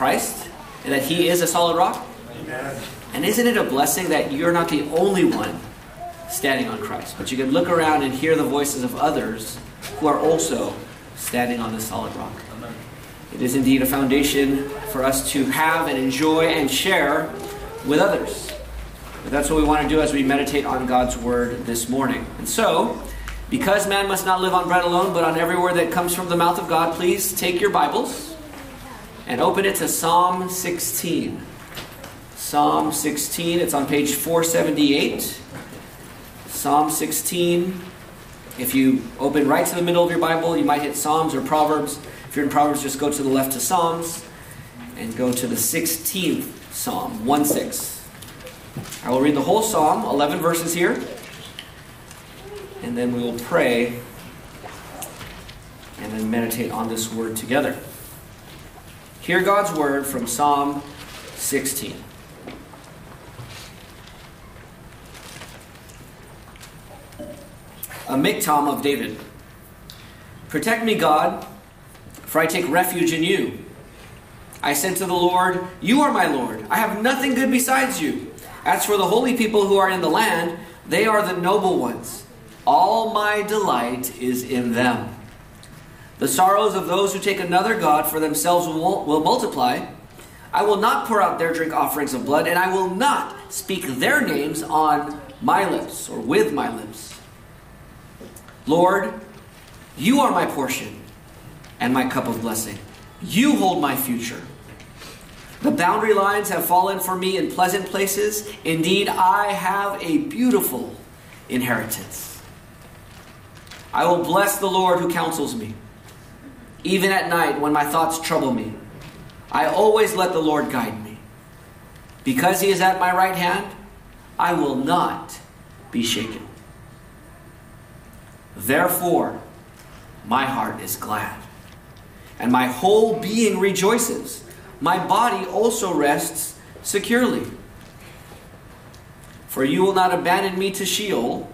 Christ and that He is a solid rock? Amen. And isn't it a blessing that you're not the only one standing on Christ, but you can look around and hear the voices of others who are also standing on the solid rock? It is indeed a foundation for us to have and enjoy and share with others. But that's what we want to do as we meditate on God's Word this morning. And so, because man must not live on bread alone, but on every word that comes from the mouth of God, please take your Bibles and open it to Psalm 16. Psalm 16, it's on page 478. Psalm 16. If you open right to the middle of your Bible, you might hit Psalms or Proverbs. If you're in Proverbs, just go to the left to Psalms and go to the 16th Psalm, 1 6. I will read the whole Psalm, 11 verses here, and then we will pray and then meditate on this word together. Hear God's word from Psalm 16. A miktam of David. Protect me, God, for I take refuge in you. I said to the Lord, You are my Lord. I have nothing good besides you. As for the holy people who are in the land, they are the noble ones. All my delight is in them. The sorrows of those who take another God for themselves will, will multiply. I will not pour out their drink offerings of blood, and I will not speak their names on my lips or with my lips. Lord, you are my portion and my cup of blessing. You hold my future. The boundary lines have fallen for me in pleasant places. Indeed, I have a beautiful inheritance. I will bless the Lord who counsels me. Even at night when my thoughts trouble me, I always let the Lord guide me. Because he is at my right hand, I will not be shaken. Therefore, my heart is glad, and my whole being rejoices. My body also rests securely. For you will not abandon me to Sheol.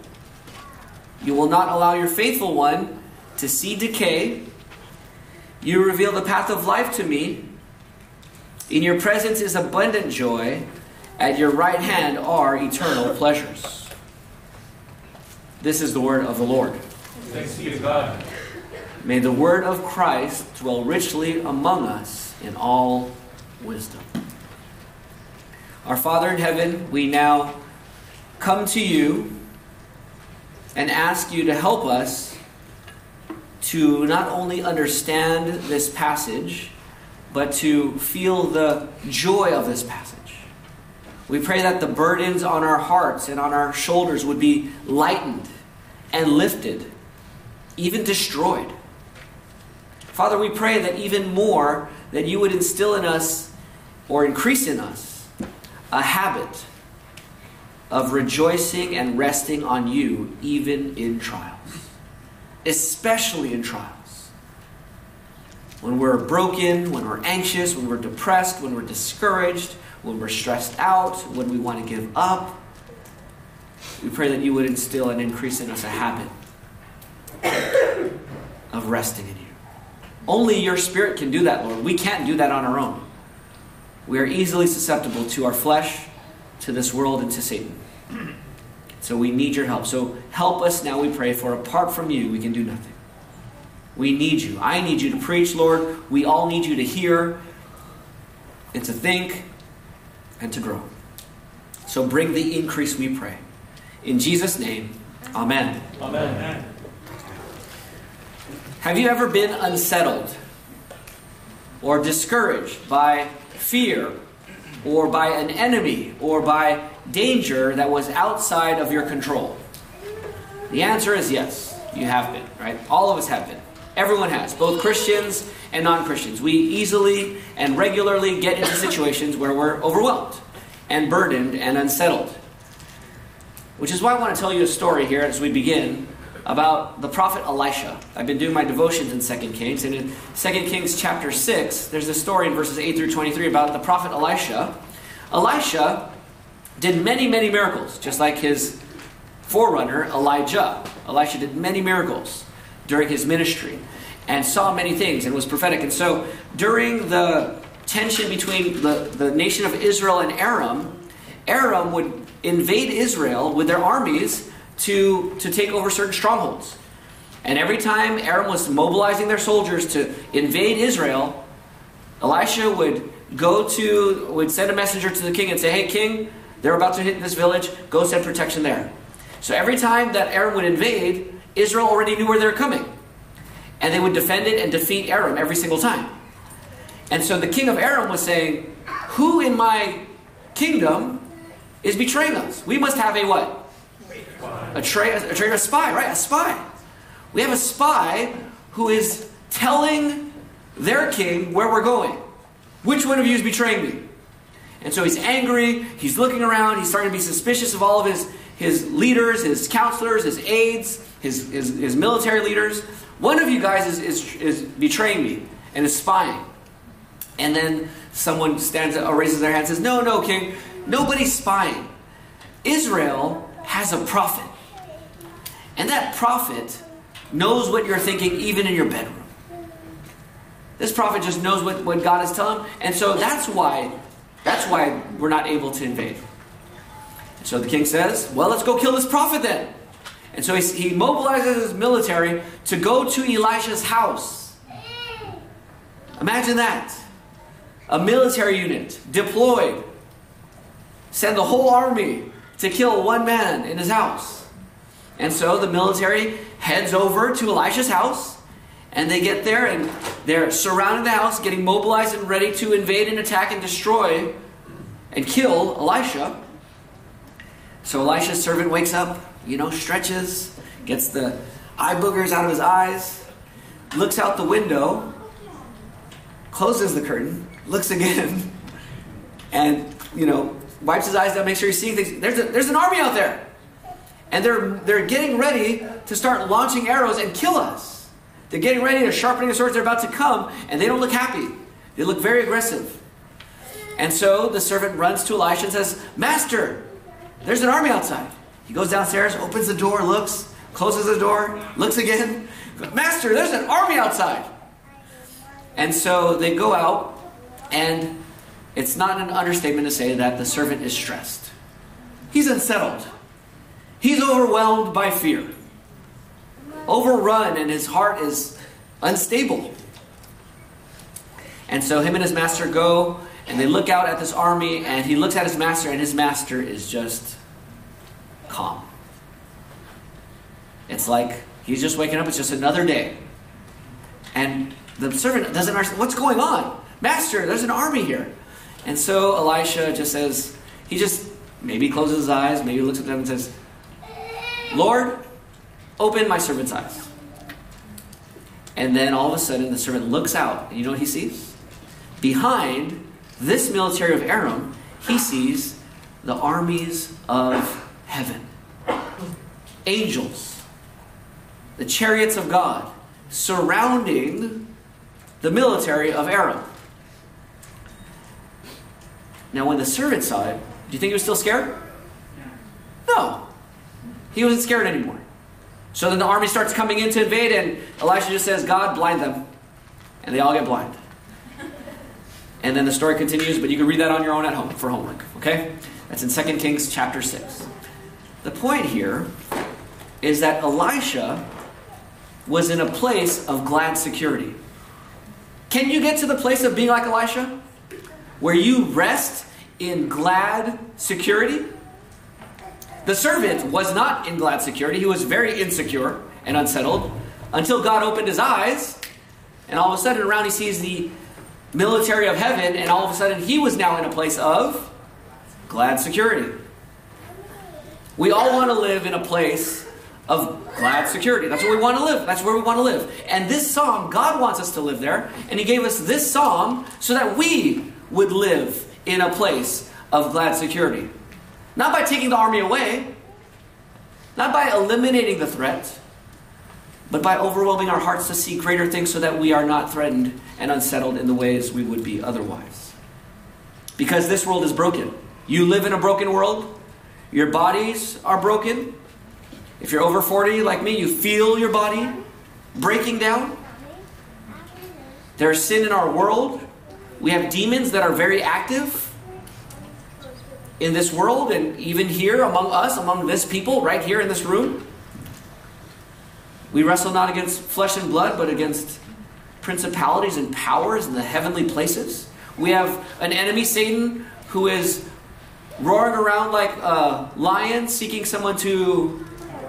You will not allow your faithful one to see decay. You reveal the path of life to me. In your presence is abundant joy. At your right hand are eternal pleasures. This is the word of the Lord. Thanks be to God. May the word of Christ dwell richly among us in all wisdom. Our Father in heaven, we now come to you and ask you to help us to not only understand this passage, but to feel the joy of this passage. We pray that the burdens on our hearts and on our shoulders would be lightened and lifted, even destroyed. Father, we pray that even more that you would instill in us or increase in us a habit of rejoicing and resting on you even in trials, especially in trials. When we're broken, when we're anxious, when we're depressed, when we're discouraged, when we're stressed out, when we want to give up, we pray that you would instill and increase in us a habit of resting in you. Only your spirit can do that, Lord. We can't do that on our own. We are easily susceptible to our flesh, to this world, and to Satan. So we need your help. So help us now, we pray, for apart from you, we can do nothing. We need you. I need you to preach, Lord. We all need you to hear and to think and to grow. So bring the increase, we pray. In Jesus' name, amen. Amen. Have you ever been unsettled or discouraged by fear or by an enemy or by danger that was outside of your control? The answer is yes, you have been, right? All of us have been. Everyone has, both Christians and non Christians. We easily and regularly get into situations where we're overwhelmed and burdened and unsettled. Which is why I want to tell you a story here as we begin about the prophet Elisha. I've been doing my devotions in 2 Kings, and in 2 Kings chapter 6, there's a story in verses 8 through 23 about the prophet Elisha. Elisha did many, many miracles, just like his forerunner, Elijah. Elisha did many miracles during his ministry and saw many things and was prophetic. And so during the tension between the, the nation of Israel and Aram, Aram would invade Israel with their armies to, to take over certain strongholds. And every time Aram was mobilizing their soldiers to invade Israel, Elisha would go to, would send a messenger to the king and say, Hey, king, they're about to hit this village, go send protection there. So every time that Aram would invade, Israel already knew where they were coming. And they would defend it and defeat Aram every single time. And so the king of Aram was saying, Who in my kingdom is betraying us? We must have a what? A, tra- a traitor, a spy, right? A spy. We have a spy who is telling their king where we're going. Which one of you is betraying me? And so he's angry, he's looking around, he's starting to be suspicious of all of his, his leaders, his counselors, his aides, his, his, his military leaders. One of you guys is, is, is betraying me and is spying. And then someone stands up, raises their hand and says, No, no, king, nobody's spying. Israel has a prophet. And that prophet knows what you're thinking even in your bedroom. This prophet just knows what, what God is telling him. And so that's why, that's why we're not able to invade. So the king says, Well, let's go kill this prophet then. And so he, he mobilizes his military to go to Elisha's house. Imagine that. A military unit deployed. Send the whole army to kill one man in his house. And so the military heads over to Elisha's house. And they get there and they're surrounding the house, getting mobilized and ready to invade and attack and destroy and kill Elisha. So Elisha's servant wakes up, you know, stretches, gets the eye boogers out of his eyes, looks out the window, closes the curtain, looks again, and, you know, wipes his eyes down, makes sure he's seeing things. There's, a, there's an army out there. And they're, they're getting ready to start launching arrows and kill us. They're getting ready, they're sharpening their swords, they're about to come, and they don't look happy. They look very aggressive. And so the servant runs to Elisha and says, Master, there's an army outside. He goes downstairs, opens the door, looks, closes the door, looks again. Master, there's an army outside. And so they go out, and it's not an understatement to say that the servant is stressed. He's unsettled. He's overwhelmed by fear overrun and his heart is unstable. And so him and his master go and they look out at this army and he looks at his master and his master is just calm. It's like he's just waking up, it's just another day. And the servant doesn't understand what's going on. Master, there's an army here. And so Elisha just says, he just maybe closes his eyes, maybe looks at them and says, Lord, Open my servant's eyes. And then all of a sudden, the servant looks out. And you know what he sees? Behind this military of Aram, he sees the armies of heaven. Angels. The chariots of God surrounding the military of Aram. Now, when the servant saw it, do you think he was still scared? No. He wasn't scared anymore. So then the army starts coming in to invade, and Elisha just says, God, blind them. And they all get blind. And then the story continues, but you can read that on your own at home for homework, okay? That's in 2 Kings chapter 6. The point here is that Elisha was in a place of glad security. Can you get to the place of being like Elisha? Where you rest in glad security? The servant was not in glad security. He was very insecure and unsettled until God opened his eyes. And all of a sudden, around he sees the military of heaven, and all of a sudden, he was now in a place of glad security. We all want to live in a place of glad security. That's where we want to live. That's where we want to live. And this psalm, God wants us to live there. And He gave us this psalm so that we would live in a place of glad security. Not by taking the army away, not by eliminating the threat, but by overwhelming our hearts to see greater things so that we are not threatened and unsettled in the ways we would be otherwise. Because this world is broken. You live in a broken world, your bodies are broken. If you're over 40 like me, you feel your body breaking down. There's sin in our world. We have demons that are very active in this world and even here among us, among this people, right here in this room. We wrestle not against flesh and blood, but against principalities and powers in the heavenly places. We have an enemy, Satan, who is roaring around like a lion seeking someone to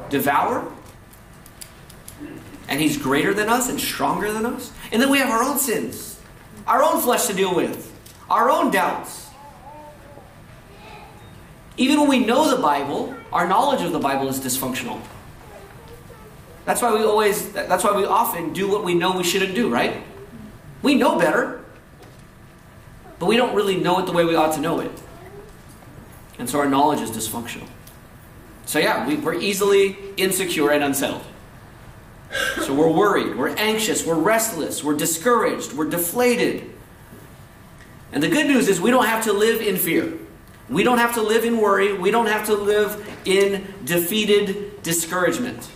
devour. And he's greater than us and stronger than us. And then we have our own sins, our own flesh to deal with, our own doubts. Even when we know the Bible, our knowledge of the Bible is dysfunctional. That's why we always, that's why we often do what we know we shouldn't do, right? We know better, but we don't really know it the way we ought to know it. And so our knowledge is dysfunctional. So, yeah, we, we're easily insecure and unsettled. So we're worried, we're anxious, we're restless, we're discouraged, we're deflated. And the good news is we don't have to live in fear. We don't have to live in worry. We don't have to live in defeated discouragement.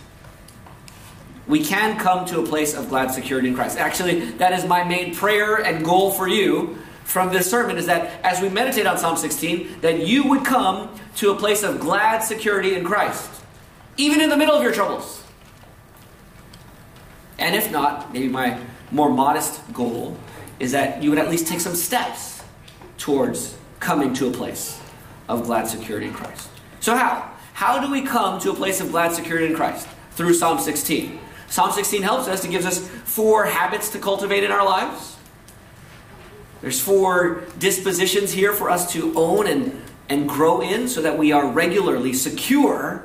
We can come to a place of glad security in Christ. Actually, that is my main prayer and goal for you from this sermon is that as we meditate on Psalm 16, that you would come to a place of glad security in Christ, even in the middle of your troubles. And if not, maybe my more modest goal is that you would at least take some steps towards coming to a place of glad security in Christ. So, how? How do we come to a place of glad security in Christ? Through Psalm 16. Psalm 16 helps us, it gives us four habits to cultivate in our lives. There's four dispositions here for us to own and, and grow in so that we are regularly secure,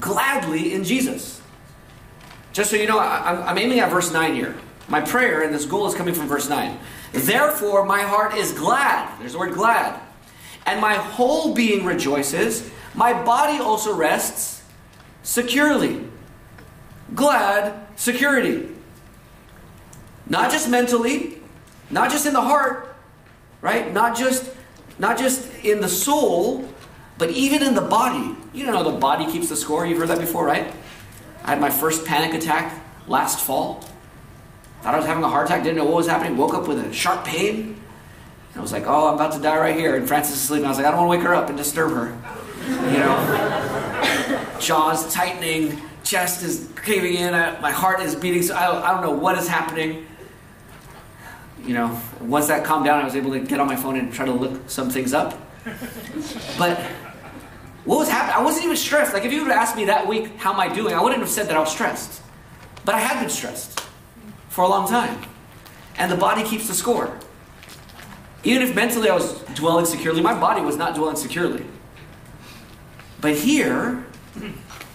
gladly in Jesus. Just so you know, I, I'm aiming at verse 9 here. My prayer and this goal is coming from verse 9. Therefore, my heart is glad. There's the word glad. And my whole being rejoices. My body also rests securely. Glad security. Not just mentally, not just in the heart, right? Not just not just in the soul, but even in the body. You know the body keeps the score. You've heard that before, right? I had my first panic attack last fall. Thought I was having a heart attack, didn't know what was happening, woke up with a sharp pain. And I was like, oh, I'm about to die right here. And Frances is asleep. And I was like, I don't want to wake her up and disturb her. You know? Jaws tightening, chest is caving in, my heart is beating. So I, I don't know what is happening. You know, once that calmed down, I was able to get on my phone and try to look some things up. But what was happening? I wasn't even stressed. Like, if you would have asked me that week, how am I doing? I wouldn't have said that I was stressed. But I had been stressed for a long time. And the body keeps the score. Even if mentally I was dwelling securely, my body was not dwelling securely. But here,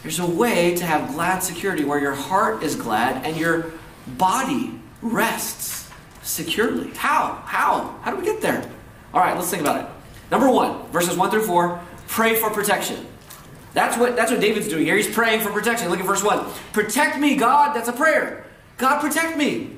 there's a way to have glad security where your heart is glad and your body rests securely. How? How? How do we get there? All right, let's think about it. Number one, verses 1 through 4, pray for protection. That's what, that's what David's doing here. He's praying for protection. Look at verse 1. Protect me, God. That's a prayer. God, protect me.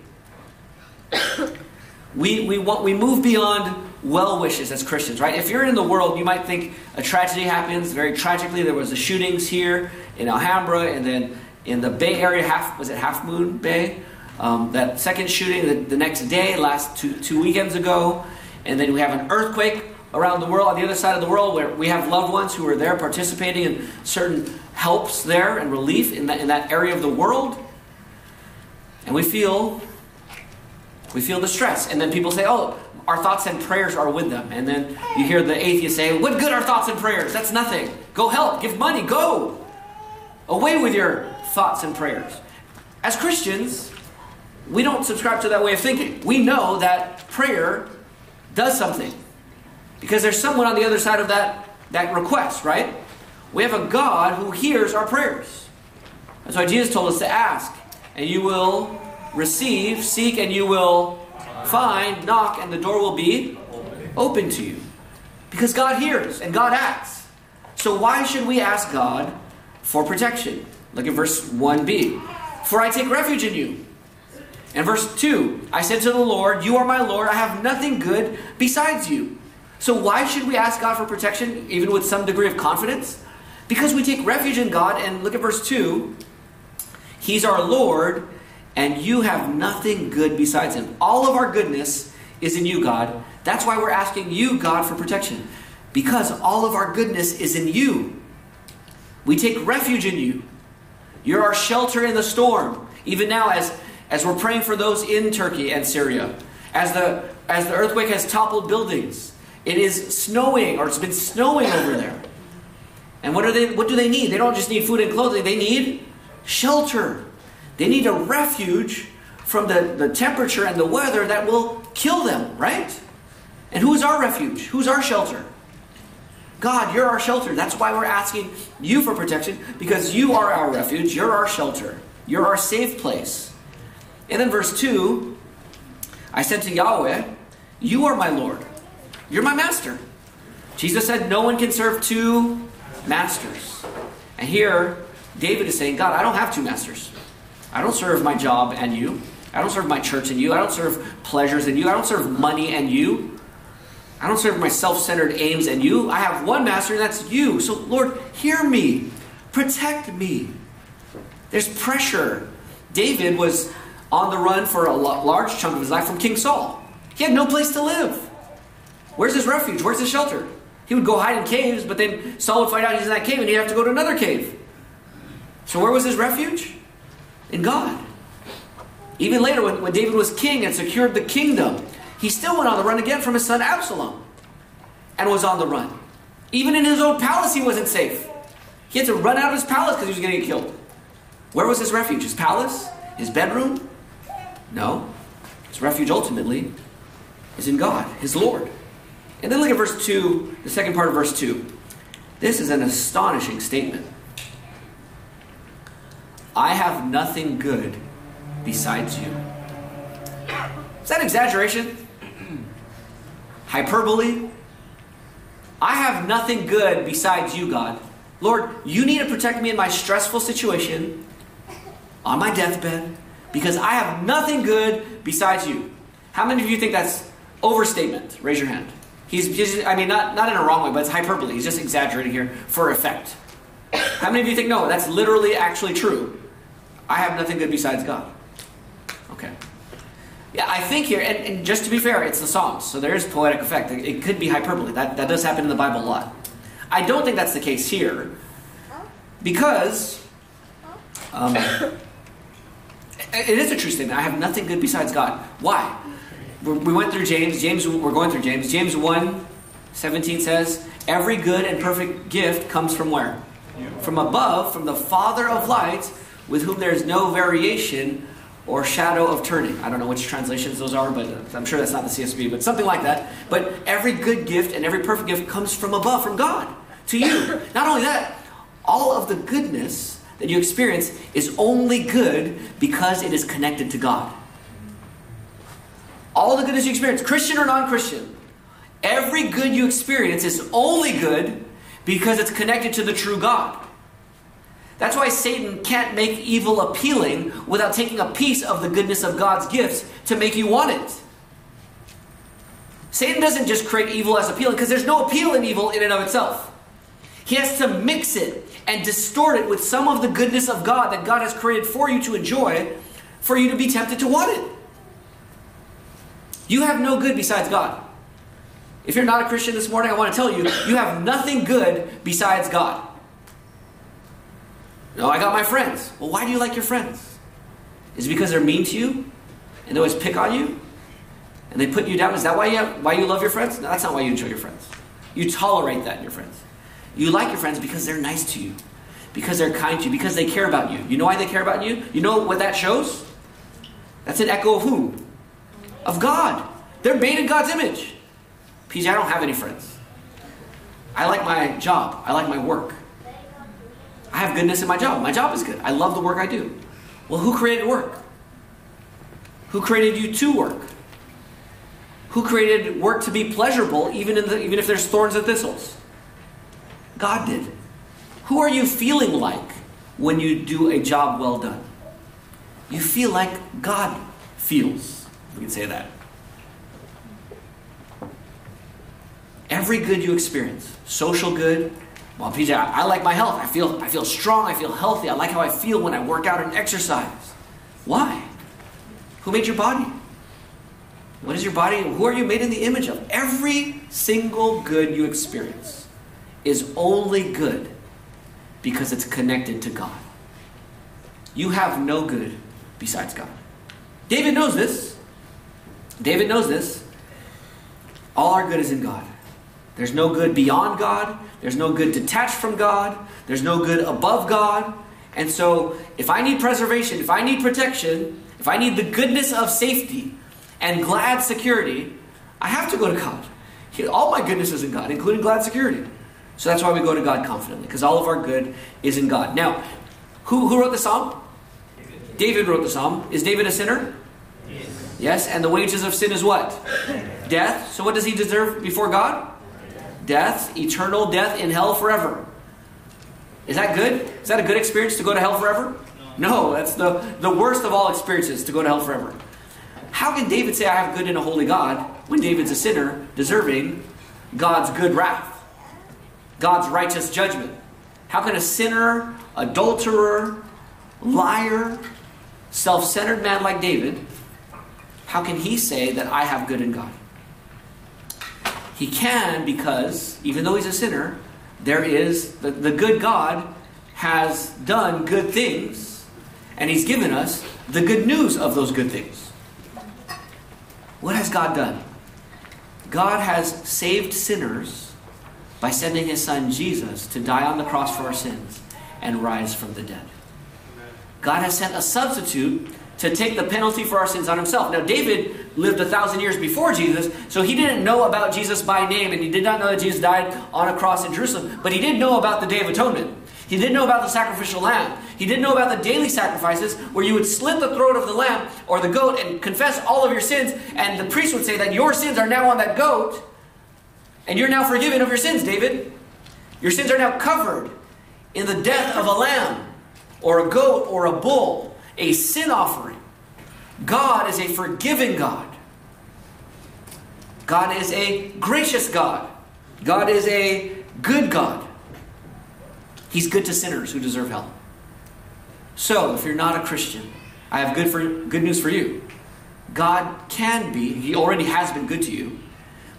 We, we, want, we move beyond well wishes as Christians, right? If you're in the world, you might think a tragedy happens. Very tragically, there was the shootings here in Alhambra, and then in the Bay Area, half was it Half Moon Bay? Um, that second shooting the, the, next day, last two, two weekends ago, and then we have an earthquake around the world, on the other side of the world, where we have loved ones who are there participating in certain helps there and relief in that, in that area of the world. And we feel we feel the stress. And then people say, oh, our thoughts and prayers are with them. And then you hear the atheist say, what good are thoughts and prayers? That's nothing. Go help, give money, go. Away with your thoughts and prayers. As Christians, we don't subscribe to that way of thinking. We know that prayer does something. Because there's someone on the other side of that, that request, right? We have a God who hears our prayers. That's why Jesus told us to ask, and you will receive, seek, and you will find, knock, and the door will be open to you. Because God hears and God acts. So why should we ask God for protection? Look at verse 1b. For I take refuge in you. And verse 2 I said to the Lord, You are my Lord, I have nothing good besides you. So why should we ask God for protection, even with some degree of confidence? Because we take refuge in God, and look at verse 2 He's our Lord, and you have nothing good besides him. All of our goodness is in you, God. That's why we're asking you, God, for protection. Because all of our goodness is in you. We take refuge in you. You're our shelter in the storm. Even now, as, as we're praying for those in Turkey and Syria, as the, as the earthquake has toppled buildings, it is snowing, or it's been snowing over there. And what, are they, what do they need? They don't just need food and clothing, they need shelter. They need a refuge from the, the temperature and the weather that will kill them, right? And who is our refuge? Who's our shelter? God, you're our shelter. That's why we're asking you for protection, because you are our refuge, you're our shelter, you're our safe place. And then verse 2 I said to Yahweh, You are my Lord, you're my master. Jesus said, No one can serve two masters. And here, David is saying, God, I don't have two masters. I don't serve my job and you. I don't serve my church and you. I don't serve pleasures and you. I don't serve money and you. I don't serve my self centered aims and you. I have one master, and that's you. So, Lord, hear me. Protect me. There's pressure. David was on the run for a large chunk of his life from King Saul. He had no place to live. Where's his refuge? Where's his shelter? He would go hide in caves, but then Saul would find out he's in that cave and he'd have to go to another cave. So, where was his refuge? In God. Even later, when, when David was king and secured the kingdom, he still went on the run again from his son Absalom and was on the run. Even in his own palace, he wasn't safe. He had to run out of his palace because he was going to get killed. Where was his refuge? His palace? His bedroom? No. His refuge ultimately is in God, his Lord. And then look at verse 2, the second part of verse 2. This is an astonishing statement. I have nothing good besides you. Is that exaggeration? Hyperbole? I have nothing good besides you, God. Lord, you need to protect me in my stressful situation, on my deathbed, because I have nothing good besides you. How many of you think that's overstatement? Raise your hand. He's, just, I mean, not, not in a wrong way, but it's hyperbole. He's just exaggerating here for effect. How many of you think, no, that's literally actually true? I have nothing good besides God. Okay. Yeah, I think here, and, and just to be fair, it's the Psalms, so there is poetic effect. It, it could be hyperbole. That, that does happen in the Bible a lot. I don't think that's the case here because um, it is a true statement. I have nothing good besides God. Why? we went through James. James, we're going through James. James 1 17 says, Every good and perfect gift comes from where? From above, from the Father of lights, with whom there is no variation or shadow of turning. I don't know which translations those are, but I'm sure that's not the CSB, but something like that. But every good gift and every perfect gift comes from above, from God, to you. Not only that, all of the goodness that you experience is only good because it is connected to God. All the goodness you experience, Christian or non Christian, every good you experience is only good because it's connected to the true God. That's why Satan can't make evil appealing without taking a piece of the goodness of God's gifts to make you want it. Satan doesn't just create evil as appealing because there's no appeal in evil in and of itself. He has to mix it and distort it with some of the goodness of God that God has created for you to enjoy, for you to be tempted to want it. You have no good besides God. If you're not a Christian this morning, I want to tell you, you have nothing good besides God. No, I got my friends. Well, why do you like your friends? Is it because they're mean to you and they always pick on you and they put you down? Is that why you have, why you love your friends? No, that's not why you enjoy your friends. You tolerate that in your friends. You like your friends because they're nice to you, because they're kind to you, because they care about you. You know why they care about you? You know what that shows? That's an echo of whom? of God. They're made in God's image. PJ, I don't have any friends. I like my job. I like my work. I have goodness in my job. My job is good. I love the work I do. Well, who created work? Who created you to work? Who created work to be pleasurable even, the, even if there's thorns and thistles? God did. Who are you feeling like when you do a job well done? You feel like God feels. We can say that. Every good you experience, social good. Well, PJ, I, I like my health. I feel, I feel strong. I feel healthy. I like how I feel when I work out and exercise. Why? Who made your body? What is your body? Who are you made in the image of? Every single good you experience is only good because it's connected to God. You have no good besides God. David knows this. David knows this. All our good is in God. There's no good beyond God. There's no good detached from God. There's no good above God. And so, if I need preservation, if I need protection, if I need the goodness of safety and glad security, I have to go to God. All my goodness is in God, including glad security. So that's why we go to God confidently, because all of our good is in God. Now, who, who wrote the psalm? David wrote the psalm. Is David a sinner? Yes. Yes, and the wages of sin is what? Death. So what does he deserve before God? Death, eternal death in hell forever. Is that good? Is that a good experience to go to hell forever? No, that's the, the worst of all experiences to go to hell forever. How can David say, I have good in a holy God, when David's a sinner deserving God's good wrath, God's righteous judgment? How can a sinner, adulterer, liar, self centered man like David, how can he say that I have good in God? He can because, even though he's a sinner, there is the, the good God has done good things, and he's given us the good news of those good things. What has God done? God has saved sinners by sending his son Jesus to die on the cross for our sins and rise from the dead. God has sent a substitute to take the penalty for our sins on himself. Now, David lived a thousand years before Jesus, so he didn't know about Jesus by name, and he did not know that Jesus died on a cross in Jerusalem, but he did know about the Day of Atonement. He didn't know about the sacrificial lamb. He didn't know about the daily sacrifices where you would slit the throat of the lamb or the goat and confess all of your sins, and the priest would say that your sins are now on that goat, and you're now forgiven of your sins, David. Your sins are now covered in the death of a lamb or a goat or a bull, a sin offering. God is a forgiving God. God is a gracious God. God is a good God. He's good to sinners who deserve hell. So, if you're not a Christian, I have good for good news for you. God can be, he already has been good to you,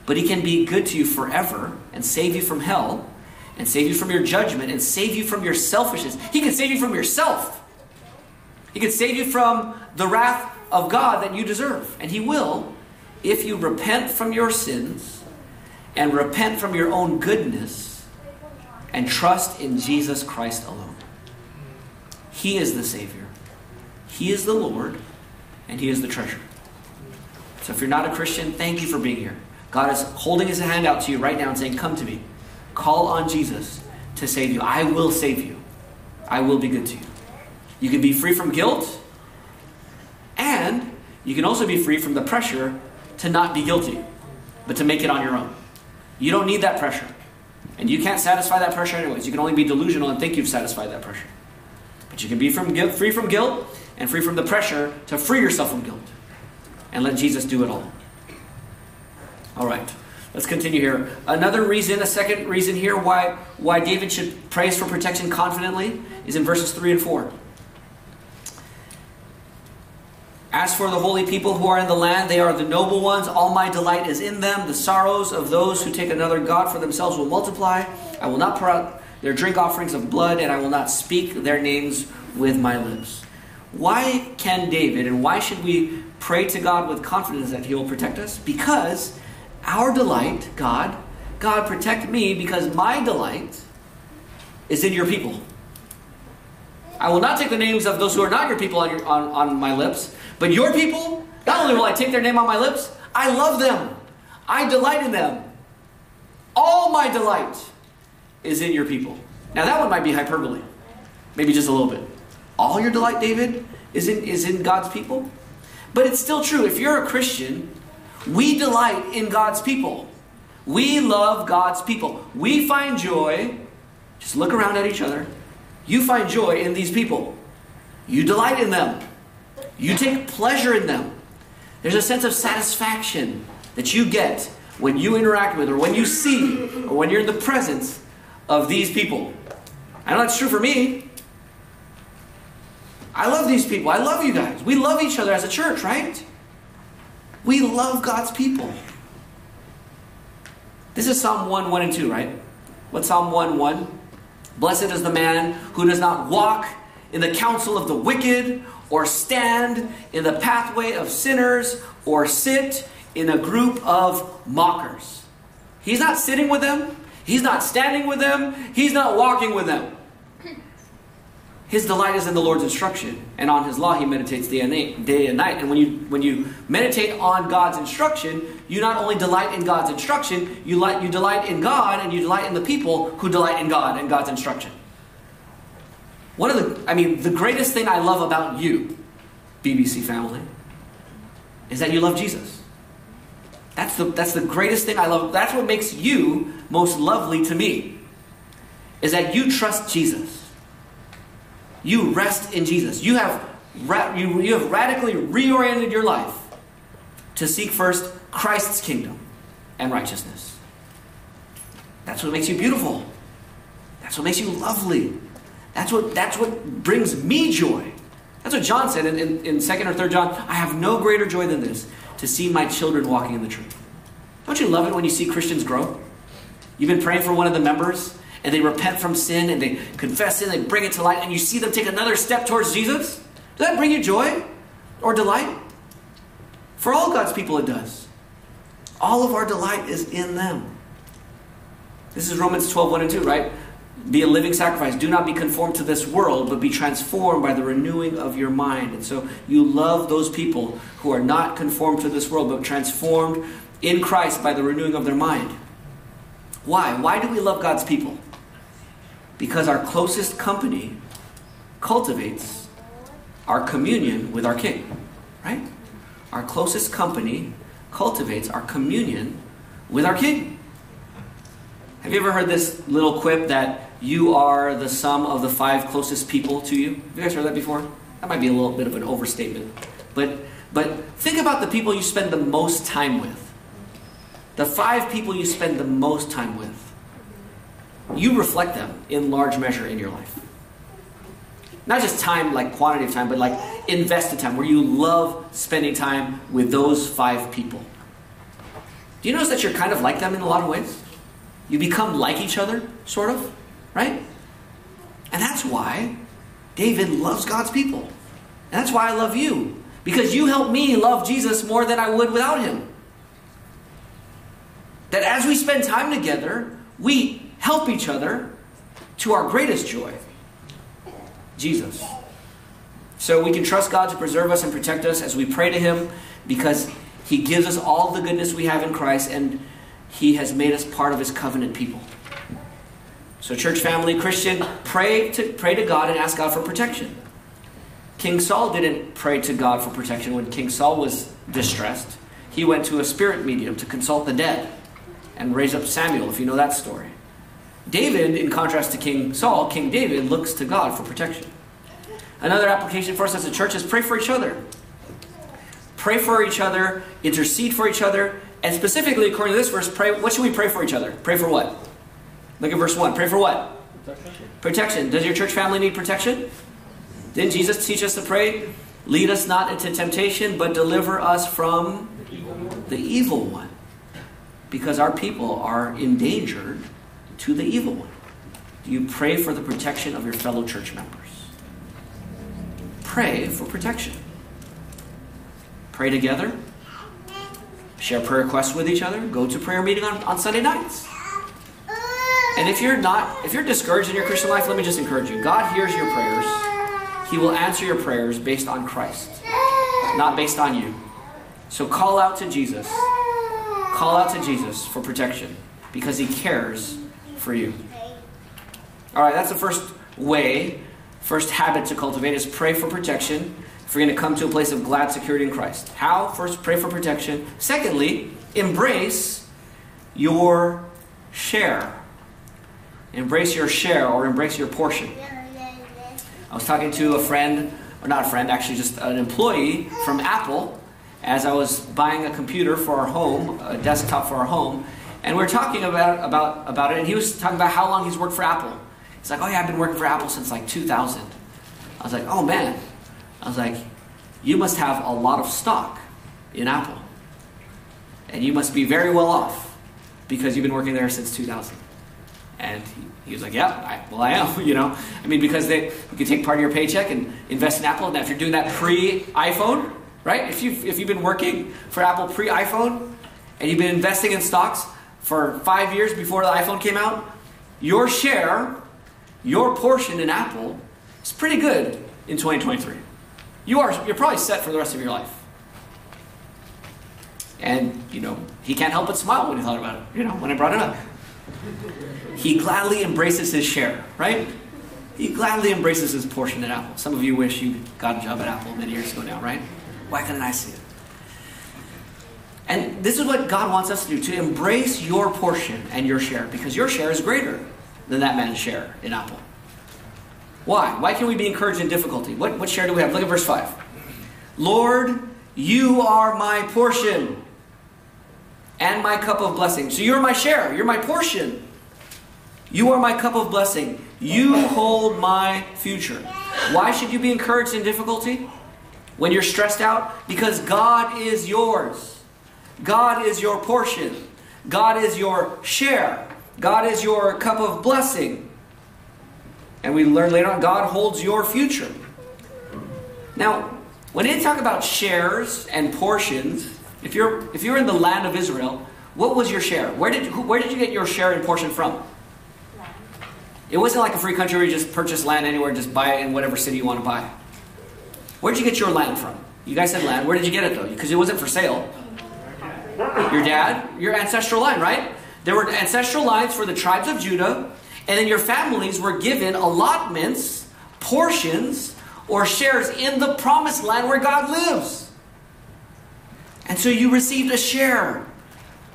but he can be good to you forever and save you from hell and save you from your judgment and save you from your selfishness. He can save you from yourself. He can save you from the wrath of God that you deserve. And he will if you repent from your sins and repent from your own goodness and trust in Jesus Christ alone. He is the Savior, He is the Lord, and He is the treasure. So if you're not a Christian, thank you for being here. God is holding His hand out to you right now and saying, Come to me. Call on Jesus to save you. I will save you. I will be good to you. You can be free from guilt, and you can also be free from the pressure to not be guilty, but to make it on your own. You don't need that pressure. And you can't satisfy that pressure anyways. You can only be delusional and think you've satisfied that pressure. But you can be from free from guilt and free from the pressure to free yourself from guilt. And let Jesus do it all. All right. Let's continue here. Another reason, a second reason here why, why David should praise for protection confidently is in verses 3 and 4. As for the holy people who are in the land, they are the noble ones. All my delight is in them. The sorrows of those who take another God for themselves will multiply. I will not pour out their drink offerings of blood, and I will not speak their names with my lips. Why can David, and why should we pray to God with confidence that He will protect us? Because our delight, God, God, protect me because my delight is in your people. I will not take the names of those who are not your people on, your, on, on my lips, but your people, not only will I take their name on my lips, I love them. I delight in them. All my delight is in your people. Now that one might be hyperbole. Maybe just a little bit. All your delight, David, is in, is in God's people. But it's still true. If you're a Christian, we delight in God's people. We love God's people. We find joy. Just look around at each other. You find joy in these people. You delight in them. You take pleasure in them. There's a sense of satisfaction that you get when you interact with, or when you see, or when you're in the presence of these people. I know that's true for me. I love these people. I love you guys. We love each other as a church, right? We love God's people. This is Psalm 1, 1 and 2, right? What's Psalm 1, 1? Blessed is the man who does not walk in the counsel of the wicked, or stand in the pathway of sinners, or sit in a group of mockers. He's not sitting with them, he's not standing with them, he's not walking with them. His delight is in the Lord's instruction, and on His law he meditates day and night. And when you when you meditate on God's instruction, you not only delight in God's instruction, you light, you delight in God, and you delight in the people who delight in God and God's instruction. One of the, I mean, the greatest thing I love about you, BBC family, is that you love Jesus. That's the that's the greatest thing I love. That's what makes you most lovely to me. Is that you trust Jesus. You rest in Jesus. You have, you, you have radically reoriented your life to seek first Christ's kingdom and righteousness. That's what makes you beautiful. That's what makes you lovely. That's what, that's what brings me joy. That's what John said in, in, in 2nd or 3rd John. I have no greater joy than this, to see my children walking in the truth. Don't you love it when you see Christians grow? You've been praying for one of the members, and they repent from sin and they confess sin, they bring it to light, and you see them take another step towards Jesus? Does that bring you joy or delight? For all God's people, it does. All of our delight is in them. This is Romans 12, 1 and 2, right? Be a living sacrifice. Do not be conformed to this world, but be transformed by the renewing of your mind. And so you love those people who are not conformed to this world, but transformed in Christ by the renewing of their mind. Why? Why do we love God's people? Because our closest company cultivates our communion with our King, right? Our closest company cultivates our communion with our King. Have you ever heard this little quip that you are the sum of the five closest people to you? Have you guys heard that before? That might be a little bit of an overstatement. But but think about the people you spend the most time with. The five people you spend the most time with. You reflect them in large measure in your life. Not just time, like quantity of time, but like invested time, where you love spending time with those five people. Do you notice that you're kind of like them in a lot of ways? You become like each other, sort of, right? And that's why David loves God's people. And that's why I love you. Because you help me love Jesus more than I would without him. That as we spend time together, we help each other to our greatest joy Jesus. So we can trust God to preserve us and protect us as we pray to Him because He gives us all the goodness we have in Christ and He has made us part of His covenant people. So, church family, Christian, pray to, pray to God and ask God for protection. King Saul didn't pray to God for protection when King Saul was distressed. He went to a spirit medium to consult the dead and raise up Samuel, if you know that story. David, in contrast to King Saul, King David looks to God for protection. Another application for us as a church is pray for each other. Pray for each other, intercede for each other, and specifically, according to this verse, pray. What should we pray for each other? Pray for what? Look at verse 1. Pray for what? Protection. protection. Does your church family need protection? Didn't Jesus teach us to pray? Lead us not into temptation, but deliver us from the evil one. The evil one. Because our people are endangered to the evil one? Do you pray for the protection of your fellow church members? Pray for protection. Pray together. Share prayer requests with each other. Go to prayer meeting on, on Sunday nights. And if you're not, if you're discouraged in your Christian life, let me just encourage you. God hears your prayers. He will answer your prayers based on Christ, not based on you. So call out to Jesus. Call out to Jesus for protection because he cares for you. All right, that's the first way, first habit to cultivate is pray for protection if you're going to come to a place of glad security in Christ. How? First, pray for protection. Secondly, embrace your share. Embrace your share or embrace your portion. I was talking to a friend, or not a friend, actually just an employee from Apple as I was buying a computer for our home, a desktop for our home, and we are talking about, about, about it, and he was talking about how long he's worked for Apple. He's like, oh yeah, I've been working for Apple since like 2000. I was like, oh man. I was like, you must have a lot of stock in Apple. and you must be very well off because you've been working there since 2000. And he, was like, yeah, I, well, I am, you know. I mean, because they you can take part of your paycheck and invest in Apple. Now, if you're doing that pre-iPhone, right? If you've, if you've been working for Apple pre-iPhone and you've been investing in stocks for five years before the iPhone came out, your share, your portion in Apple is pretty good in 2023. You are, you're probably set for the rest of your life. And, you know, he can't help but smile when he thought about it, you know, when I brought it up. He gladly embraces his share, right? He gladly embraces his portion at Apple. Some of you wish you got a job at Apple many years ago now, right? Why couldn't I see it? And this is what God wants us to do to embrace your portion and your share because your share is greater than that man's share in Apple. Why? Why can we be encouraged in difficulty? What, what share do we have? Look at verse 5. Lord, you are my portion and my cup of blessing. So you're my share, you're my portion. You are my cup of blessing. You hold my future. Why should you be encouraged in difficulty? When you're stressed out? Because God is yours. God is your portion. God is your share. God is your cup of blessing. And we learn later on, God holds your future. Now, when they talk about shares and portions, if you're if you're in the land of Israel, what was your share? Where did where did you get your share and portion from? It wasn't like a free country where you just purchase land anywhere, just buy it in whatever city you want to buy. Where did you get your land from? You guys said land. Where did you get it though? Because it wasn't for sale. Your dad, your ancestral line, right? There were ancestral lines for the tribes of Judah, and then your families were given allotments, portions, or shares in the promised land where God lives. And so you received a share.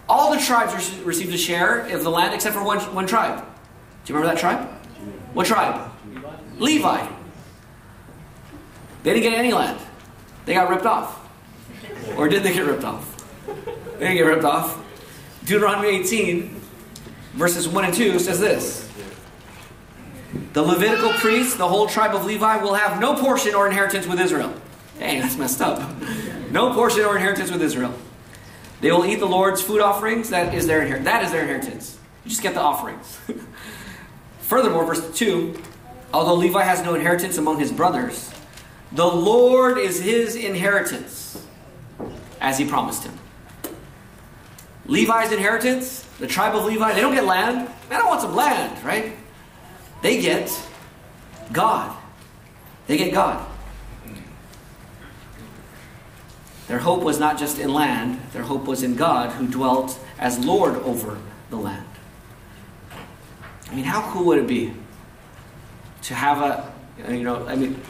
All the tribes received a share of the land except for one, one tribe. Do you remember that tribe? What tribe? Levi. They didn't get any land. They got ripped off. Or did they get ripped off? They didn't get ripped off. Deuteronomy 18, verses 1 and 2 says this The Levitical priests, the whole tribe of Levi, will have no portion or inheritance with Israel. Dang, that's messed up. No portion or inheritance with Israel. They will eat the Lord's food offerings. That is their inheritance. That is their inheritance. You just get the offerings. Furthermore, verse 2 Although Levi has no inheritance among his brothers, the Lord is his inheritance, as he promised him. Levi's inheritance, the tribe of Levi, they don't get land. They don't want some land, right? They get God. They get God. Their hope was not just in land, their hope was in God who dwelt as Lord over the land. I mean, how cool would it be to have a, you know, I mean,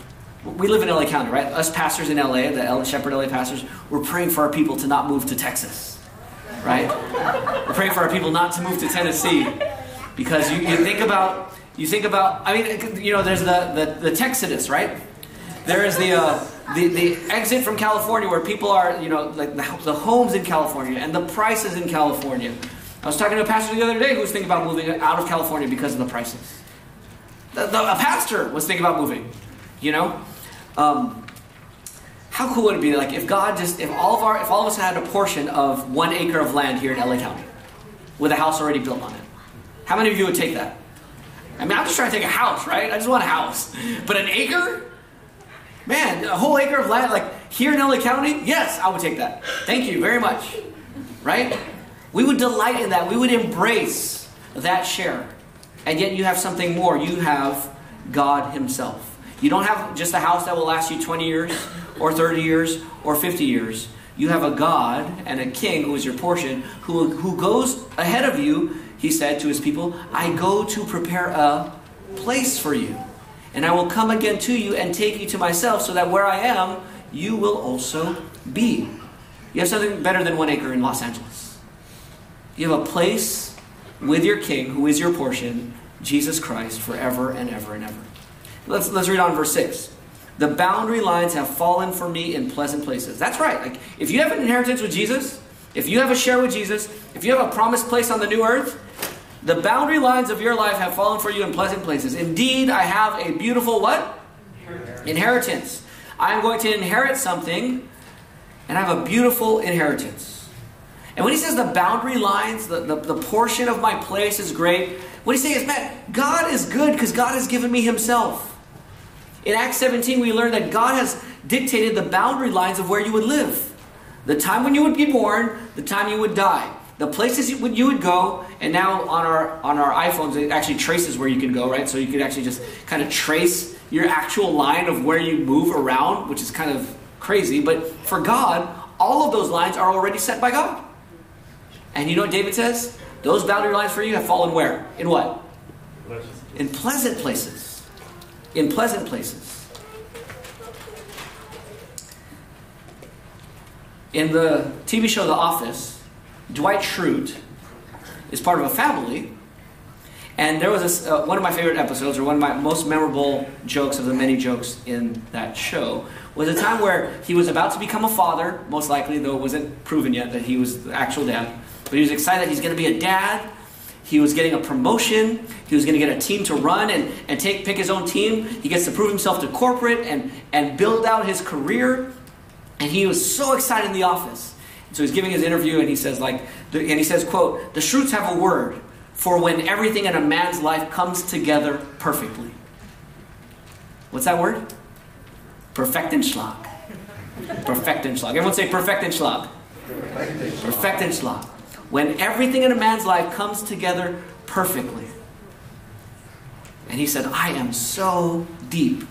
we live in LA County, right? Us pastors in LA, the Shepherd LA pastors, we're praying for our people to not move to Texas, right? we're praying for our people not to move to Tennessee because you, you think about, you think about, I mean, you know, there's the, the, the Texodus, right? There is the, uh, the, the exit from California where people are, you know, like the, the homes in California and the prices in California. I was talking to a pastor the other day who was thinking about moving out of California because of the prices. The, the, a pastor was thinking about moving, you know? Um, how cool would it be like if God just if all of our if all of us had a portion of one acre of land here in LA County with a house already built on it? How many of you would take that? I mean, I'm just trying to take a house, right? I just want a house. But an acre? Man, a whole acre of land, like here in LA County? Yes, I would take that. Thank you very much. Right? We would delight in that. We would embrace that share. And yet you have something more. You have God Himself. You don't have just a house that will last you 20 years, or 30 years, or 50 years. You have a God and a king who is your portion, who, who goes ahead of you, he said to his people, I go to prepare a place for you. And I will come again to you and take you to myself, so that where I am, you will also be. You have something better than one acre in Los Angeles. You have a place with your king, who is your portion, Jesus Christ, forever and ever and ever. Let's, let's read on verse 6. The boundary lines have fallen for me in pleasant places. That's right. Like, if you have an inheritance with Jesus, if you have a share with Jesus, if you have a promised place on the new earth, the boundary lines of your life have fallen for you in pleasant places. Indeed, I have a beautiful what? Inheritance. inheritance. I am going to inherit something, and I have a beautiful inheritance. And when he says the boundary lines, the, the, the portion of my place is great, what he's saying is, man, God is good because God has given me himself. In Acts 17, we learn that God has dictated the boundary lines of where you would live. The time when you would be born, the time you would die. The places you would, you would go, and now on our on our iPhones, it actually traces where you can go, right? So you could actually just kind of trace your actual line of where you move around, which is kind of crazy. But for God, all of those lines are already set by God. And you know what David says? Those boundary lines for you have fallen where? In what? In pleasant places. In pleasant places. In the TV show The Office, Dwight Schrute is part of a family. And there was a, uh, one of my favorite episodes, or one of my most memorable jokes of the many jokes in that show, was a time where he was about to become a father, most likely, though it wasn't proven yet that he was the actual dad. But he was excited he's going to be a dad. He was getting a promotion. He was going to get a team to run and, and take pick his own team. He gets to prove himself to corporate and, and build out his career. And he was so excited in the office. So he's giving his interview and he says, like, and he says, quote, the Schrutes have a word for when everything in a man's life comes together perfectly. What's that word? Perfektenschlag. Perfektenschlag. Everyone say Perfektenschlag. Perfektenschlag. When everything in a man's life comes together perfectly. And he said, I am so deep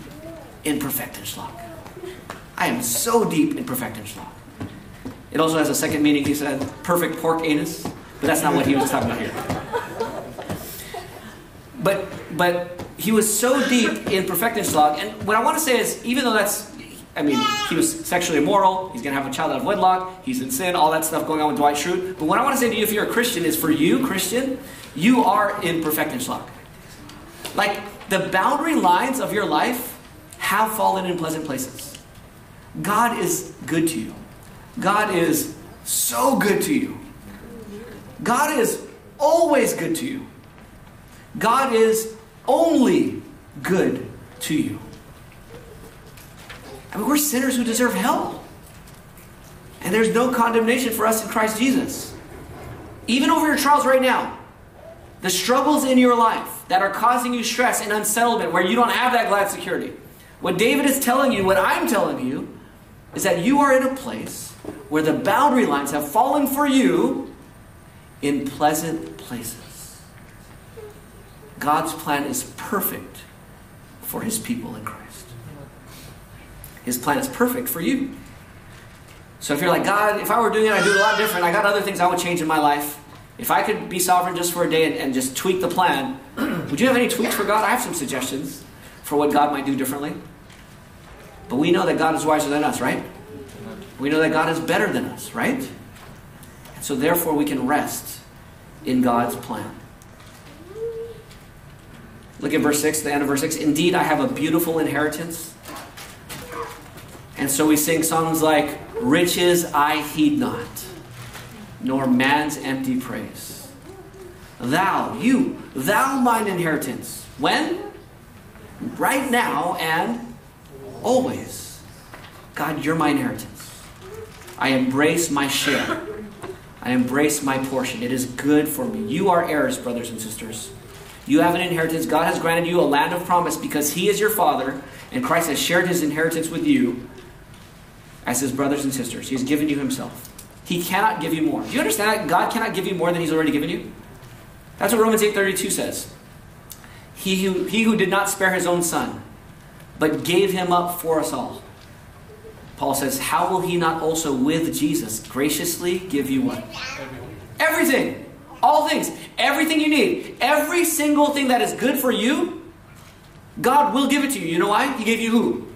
in Perfektenschlag. I am so deep in Perfektenschlag. It also has a second meaning. He said, perfect pork anus. But that's not what he was talking about here. But, but he was so deep in Perfektenschlag. And what I want to say is, even though that's, I mean, he was sexually immoral, he's going to have a child out of wedlock, he's in sin, all that stuff going on with Dwight Schrute. But what I want to say to you, if you're a Christian, is for you, Christian, you are in Perfektenschlag. Like, the boundary lines of your life have fallen in pleasant places. God is good to you. God is so good to you. God is always good to you. God is only good to you. I mean, we're sinners who deserve hell. And there's no condemnation for us in Christ Jesus. Even over your trials right now, the struggles in your life that are causing you stress and unsettlement, where you don't have that glad security. What David is telling you, what I'm telling you, is that you are in a place where the boundary lines have fallen for you in pleasant places. God's plan is perfect for his people in Christ. His plan is perfect for you. So if you're like, God, if I were doing it, I'd do it a lot different. I got other things I would change in my life. If I could be sovereign just for a day and, and just tweak the plan, would you have any tweaks for God? I have some suggestions for what God might do differently. But we know that God is wiser than us, right? We know that God is better than us, right? And so therefore we can rest in God's plan. Look at verse 6, the end of verse 6. Indeed, I have a beautiful inheritance. And so we sing songs like, Riches I heed not, nor man's empty praise. Thou, you, thou mine inheritance. When? Right now and always. God, you're my inheritance. I embrace my share. I embrace my portion. It is good for me. You are heirs, brothers and sisters. You have an inheritance. God has granted you a land of promise because He is your Father, and Christ has shared His inheritance with you as His brothers and sisters. He's given you Himself. He cannot give you more. Do you understand that? God cannot give you more than He's already given you? That's what Romans 8.32 says. He who, he who did not spare His own Son, but gave him up for us all. Paul says, How will he not also with Jesus graciously give you what? Everything. All things. Everything you need. Every single thing that is good for you, God will give it to you. You know why? He gave you who?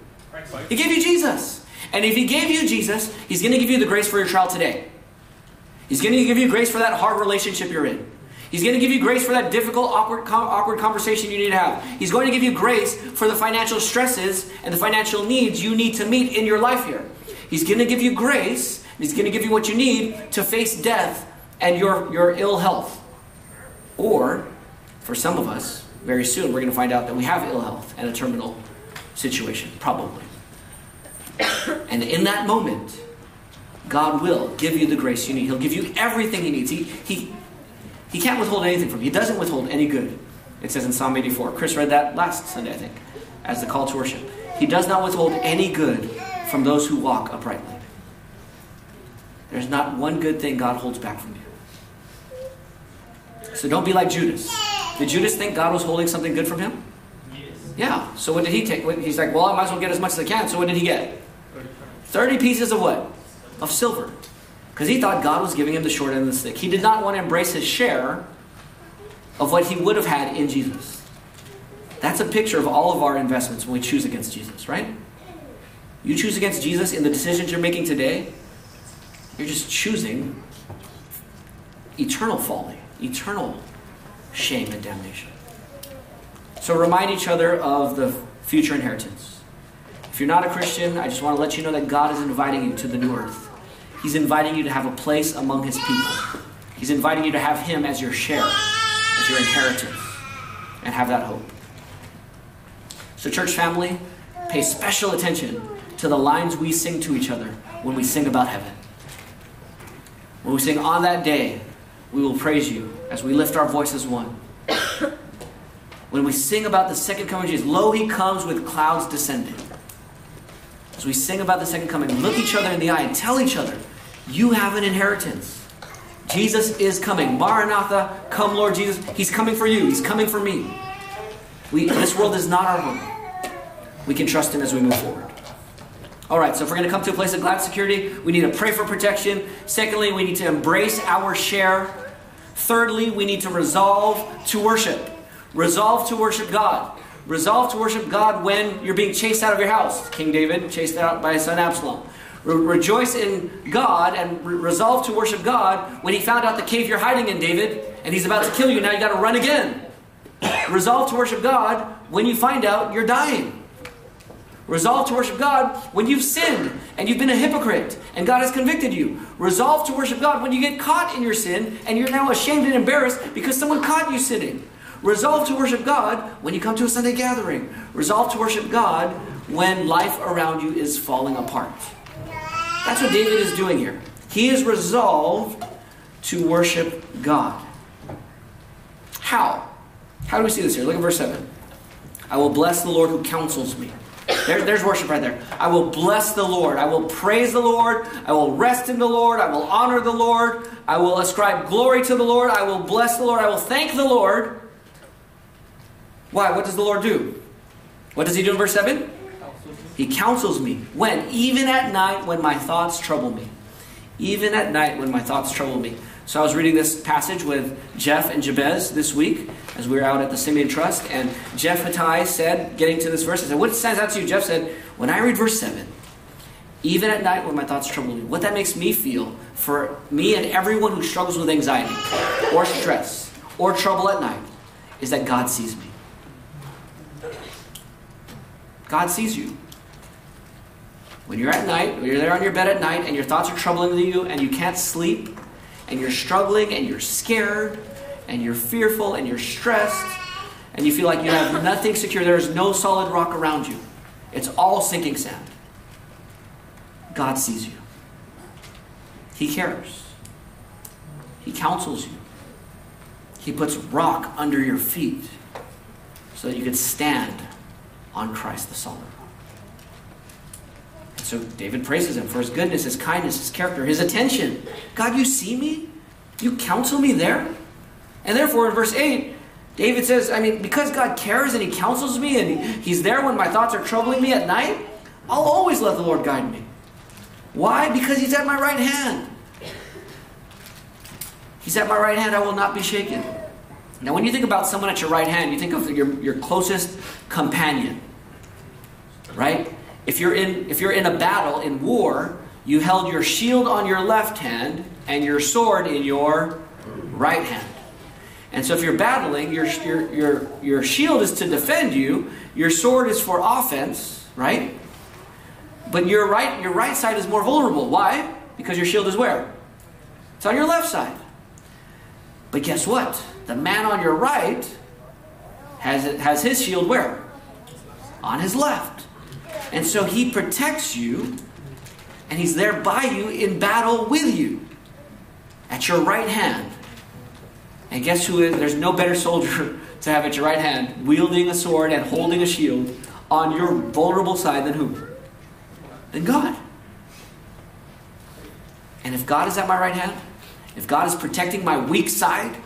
He gave you Jesus. And if he gave you Jesus, he's going to give you the grace for your trial today. He's going to give you grace for that hard relationship you're in. He's going to give you grace for that difficult, awkward, awkward conversation you need to have. He's going to give you grace for the financial stresses and the financial needs you need to meet in your life here. He's going to give you grace. He's going to give you what you need to face death and your, your ill health. Or, for some of us, very soon we're going to find out that we have ill health and a terminal situation, probably. And in that moment, God will give you the grace you need. He'll give you everything He needs. He, he, he can't withhold anything from you. He doesn't withhold any good. It says in Psalm 84. Chris read that last Sunday, I think, as the call to worship. He does not withhold any good from those who walk uprightly. There's not one good thing God holds back from you. So don't be like Judas. Did Judas think God was holding something good from him? Yes. Yeah. So what did he take? He's like, well, I might as well get as much as I can. So what did he get? 30 pieces of what? Of silver. Because he thought God was giving him the short end of the stick. He did not want to embrace his share of what he would have had in Jesus. That's a picture of all of our investments when we choose against Jesus, right? You choose against Jesus in the decisions you're making today, you're just choosing eternal folly, eternal shame and damnation. So remind each other of the future inheritance. If you're not a Christian, I just want to let you know that God is inviting you to the new earth. He's inviting you to have a place among His people. He's inviting you to have Him as your share, as your inheritance, and have that hope. So, church family, pay special attention to the lines we sing to each other when we sing about heaven. When we sing, On that day, we will praise you as we lift our voices one. when we sing about the second coming of Jesus, lo, he comes with clouds descending. As we sing about the second coming, look each other in the eye and tell each other, you have an inheritance. Jesus is coming. Maranatha, come Lord Jesus. He's coming for you. He's coming for me. We, this world is not our home. We can trust him as we move forward. All right, so if we're going to come to a place of glad security, we need to pray for protection. Secondly, we need to embrace our share. Thirdly, we need to resolve to worship. Resolve to worship God. Resolve to worship God when you're being chased out of your house. King David chased out by his son Absalom. Re- rejoice in God and re- resolve to worship God when he found out the cave you're hiding in, David, and he's about to kill you. Now you got to run again. Resolve to worship God when you find out you're dying. Resolve to worship God when you've sinned and you've been a hypocrite and God has convicted you. Resolve to worship God when you get caught in your sin and you're now ashamed and embarrassed because someone caught you sinning. Resolve to worship God when you come to a Sunday gathering. Resolve to worship God when life around you is falling apart. That's what David is doing here. He is resolved to worship God. How? How do we see this here? Look at verse 7. I will bless the Lord who counsels me. There, there's worship right there. I will bless the Lord. I will praise the Lord. I will rest in the Lord. I will honor the Lord. I will ascribe glory to the Lord. I will bless the Lord. I will thank the Lord. Why? What does the Lord do? What does he do in verse 7? He counsels me. When? Even at night when my thoughts trouble me. Even at night when my thoughts trouble me. So I was reading this passage with Jeff and Jabez this week as we were out at the Simeon Trust, and Jeff Hattai said, getting to this verse, I said, What stands out to you? Jeff said, When I read verse 7, even at night when my thoughts trouble me, what that makes me feel for me and everyone who struggles with anxiety or stress or trouble at night is that God sees me. God sees you. When you're at night, when you're there on your bed at night and your thoughts are troubling you and you can't sleep and you're struggling and you're scared and you're fearful and you're stressed and you feel like you have nothing secure, there is no solid rock around you. It's all sinking sand. God sees you. He cares. He counsels you. He puts rock under your feet so that you can stand on Christ the solid. And so David praises him for his goodness, his kindness, his character, his attention. God, you see me? You counsel me there? And therefore, in verse 8, David says, I mean, because God cares and he counsels me and he's there when my thoughts are troubling me at night, I'll always let the Lord guide me. Why? Because he's at my right hand. He's at my right hand, I will not be shaken. Now, when you think about someone at your right hand, you think of your, your closest companion, right? If you're, in, if you're in a battle, in war, you held your shield on your left hand and your sword in your right hand. And so if you're battling, your, your, your, your shield is to defend you, your sword is for offense, right? But your right, your right side is more vulnerable. Why? Because your shield is where? It's on your left side. But guess what? The man on your right has, has his shield where? On his left. And so he protects you And He's there by you in battle with you, at your right hand. And guess who is? There's no better soldier to have at your right hand, wielding a sword and holding a shield on your vulnerable side than who? Than God. And if God is at my right hand, if God is protecting my weak side,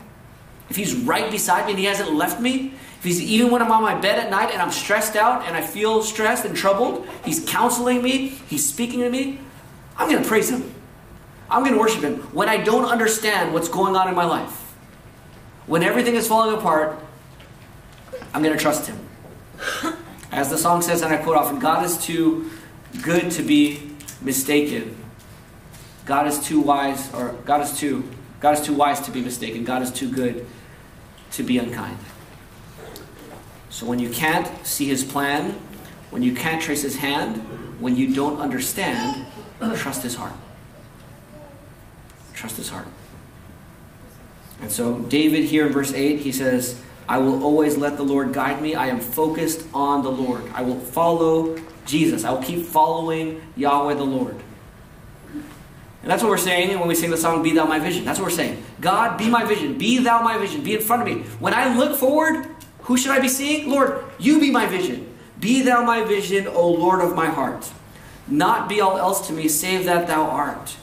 if He's right beside me and He hasn't left me, if He's even when I'm on my bed at night and I'm stressed out and I feel stressed and troubled, He's counseling me, He's speaking to me, I'm going to praise Him. I'm going to worship Him when I don't understand what's going on in my life. When everything is falling apart, I'm going to trust Him. As the song says, and I quote often, God is too good to be mistaken. God is too wise, or God is too, God is too wise to be mistaken. God is too good to be unkind. So when you can't see his plan, when you can't trace his hand, when you don't understand, trust his heart. Trust his heart. And so David here in verse 8, he says, I will always let the Lord guide me. I am focused on the Lord. I will follow Jesus. I will keep following Yahweh the Lord. And that's what we're saying when we sing the song, Be Thou My Vision. That's what we're saying. God, be my vision. Be Thou my vision. Be in front of me. When I look forward, who should I be seeing? Lord, you be my vision. Be Thou my vision, O Lord of my heart. Not be all else to me, save that Thou art.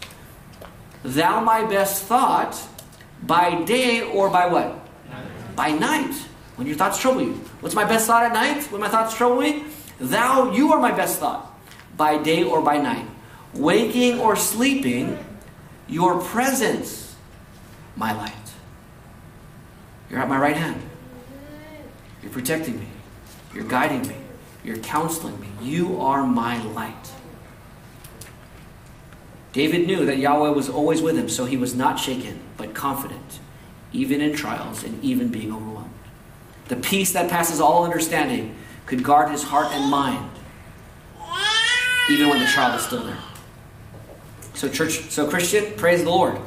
Thou my best thought, by day or by what? By night, when your thoughts trouble you. What's my best thought at night when my thoughts trouble me? Thou, you are my best thought, by day or by night. Waking or sleeping, your presence, my light. You're at my right hand. You're protecting me. You're guiding me. You're counseling me. You are my light. David knew that Yahweh was always with him, so he was not shaken, but confident, even in trials and even being overwhelmed. The peace that passes all understanding could guard his heart and mind, even when the trial is still there. So, church, so Christian, praise the Lord.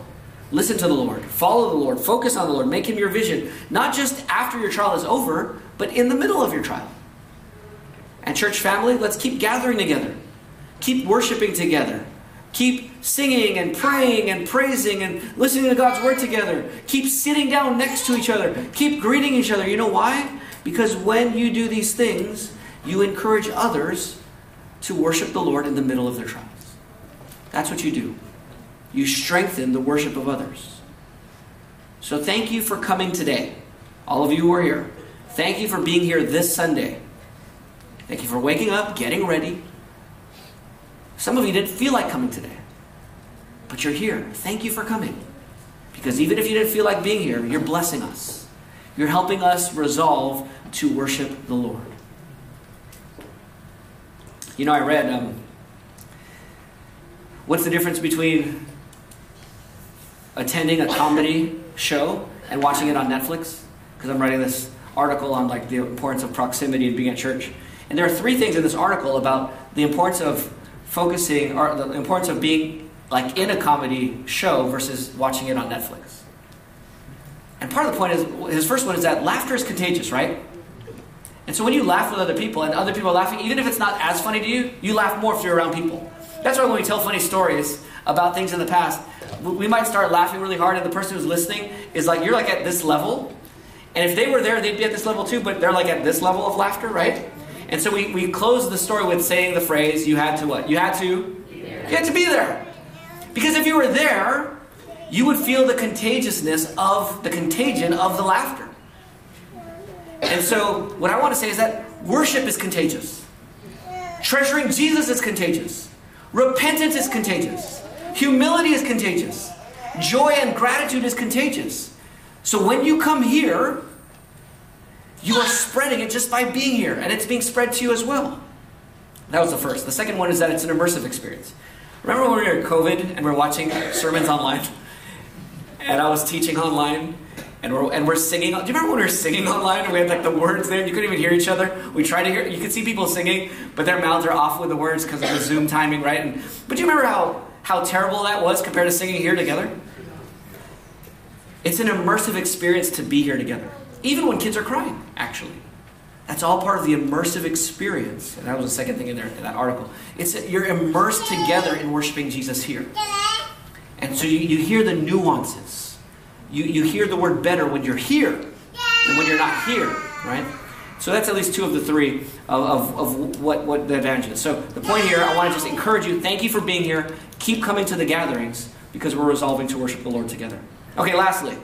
Listen to the Lord. Follow the Lord. Focus on the Lord. Make him your vision, not just after your trial is over, but in the middle of your trial. And church family, let's keep gathering together. Keep worshiping together. Keep singing and praying and praising and listening to God's word together. Keep sitting down next to each other. Keep greeting each other. You know why? Because when you do these things, you encourage others to worship the Lord in the middle of their trials. That's what you do. You strengthen the worship of others. So thank you for coming today. All of you who are here. Thank you for being here this Sunday. Thank you for waking up, getting ready. Some of you didn't feel like coming today, but you're here. Thank you for coming. Because even if you didn't feel like being here, you're blessing us. You're helping us resolve to worship the Lord. You know, I read um, what's the difference between attending a comedy show and watching it on Netflix? Because I'm writing this article on like the importance of proximity and being at church. And there are three things in this article about the importance of focusing or the importance of being like in a comedy show versus watching it on Netflix. And part of the point is his first one is that laughter is contagious, right? And so when you laugh with other people and other people are laughing, even if it's not as funny to you, you laugh more if you're around people. That's why when we tell funny stories about things in the past, we might start laughing really hard, and the person who's listening is like, you're like at this level. And if they were there, they'd be at this level too, but they're like at this level of laughter, right? And so we, we close the story with saying the phrase, you had to what? You had to? You had to be there. Because if you were there, you would feel the contagiousness of the contagion of the laughter. And so, what I want to say is that worship is contagious. Treasuring Jesus is contagious. Repentance is contagious. Humility is contagious. Joy and gratitude is contagious. So, when you come here, you are spreading it just by being here, and it's being spread to you as well. That was the first. The second one is that it's an immersive experience. Remember when we were in COVID and we are watching sermons online? And I was teaching online, and we're, and we're singing. Do you remember when we were singing online? and We had like the words there, you couldn't even hear each other. We tried to hear. You could see people singing, but their mouths are off with the words because of the Zoom timing, right? And, but do you remember how how terrible that was compared to singing here together? It's an immersive experience to be here together, even when kids are crying. Actually, That's all part of the immersive experience. And that was the second thing in there in that article. It's that you're immersed together in worshiping Jesus here. And so you, you hear the nuances. You, you hear the word better when you're here than when you're not here, right? So that's at least two of the three of, of, of what, what the advantage is. So the point here, I want to just encourage you, thank you for being here. Keep coming to the gatherings because we're resolving to worship the Lord together. Okay, lastly.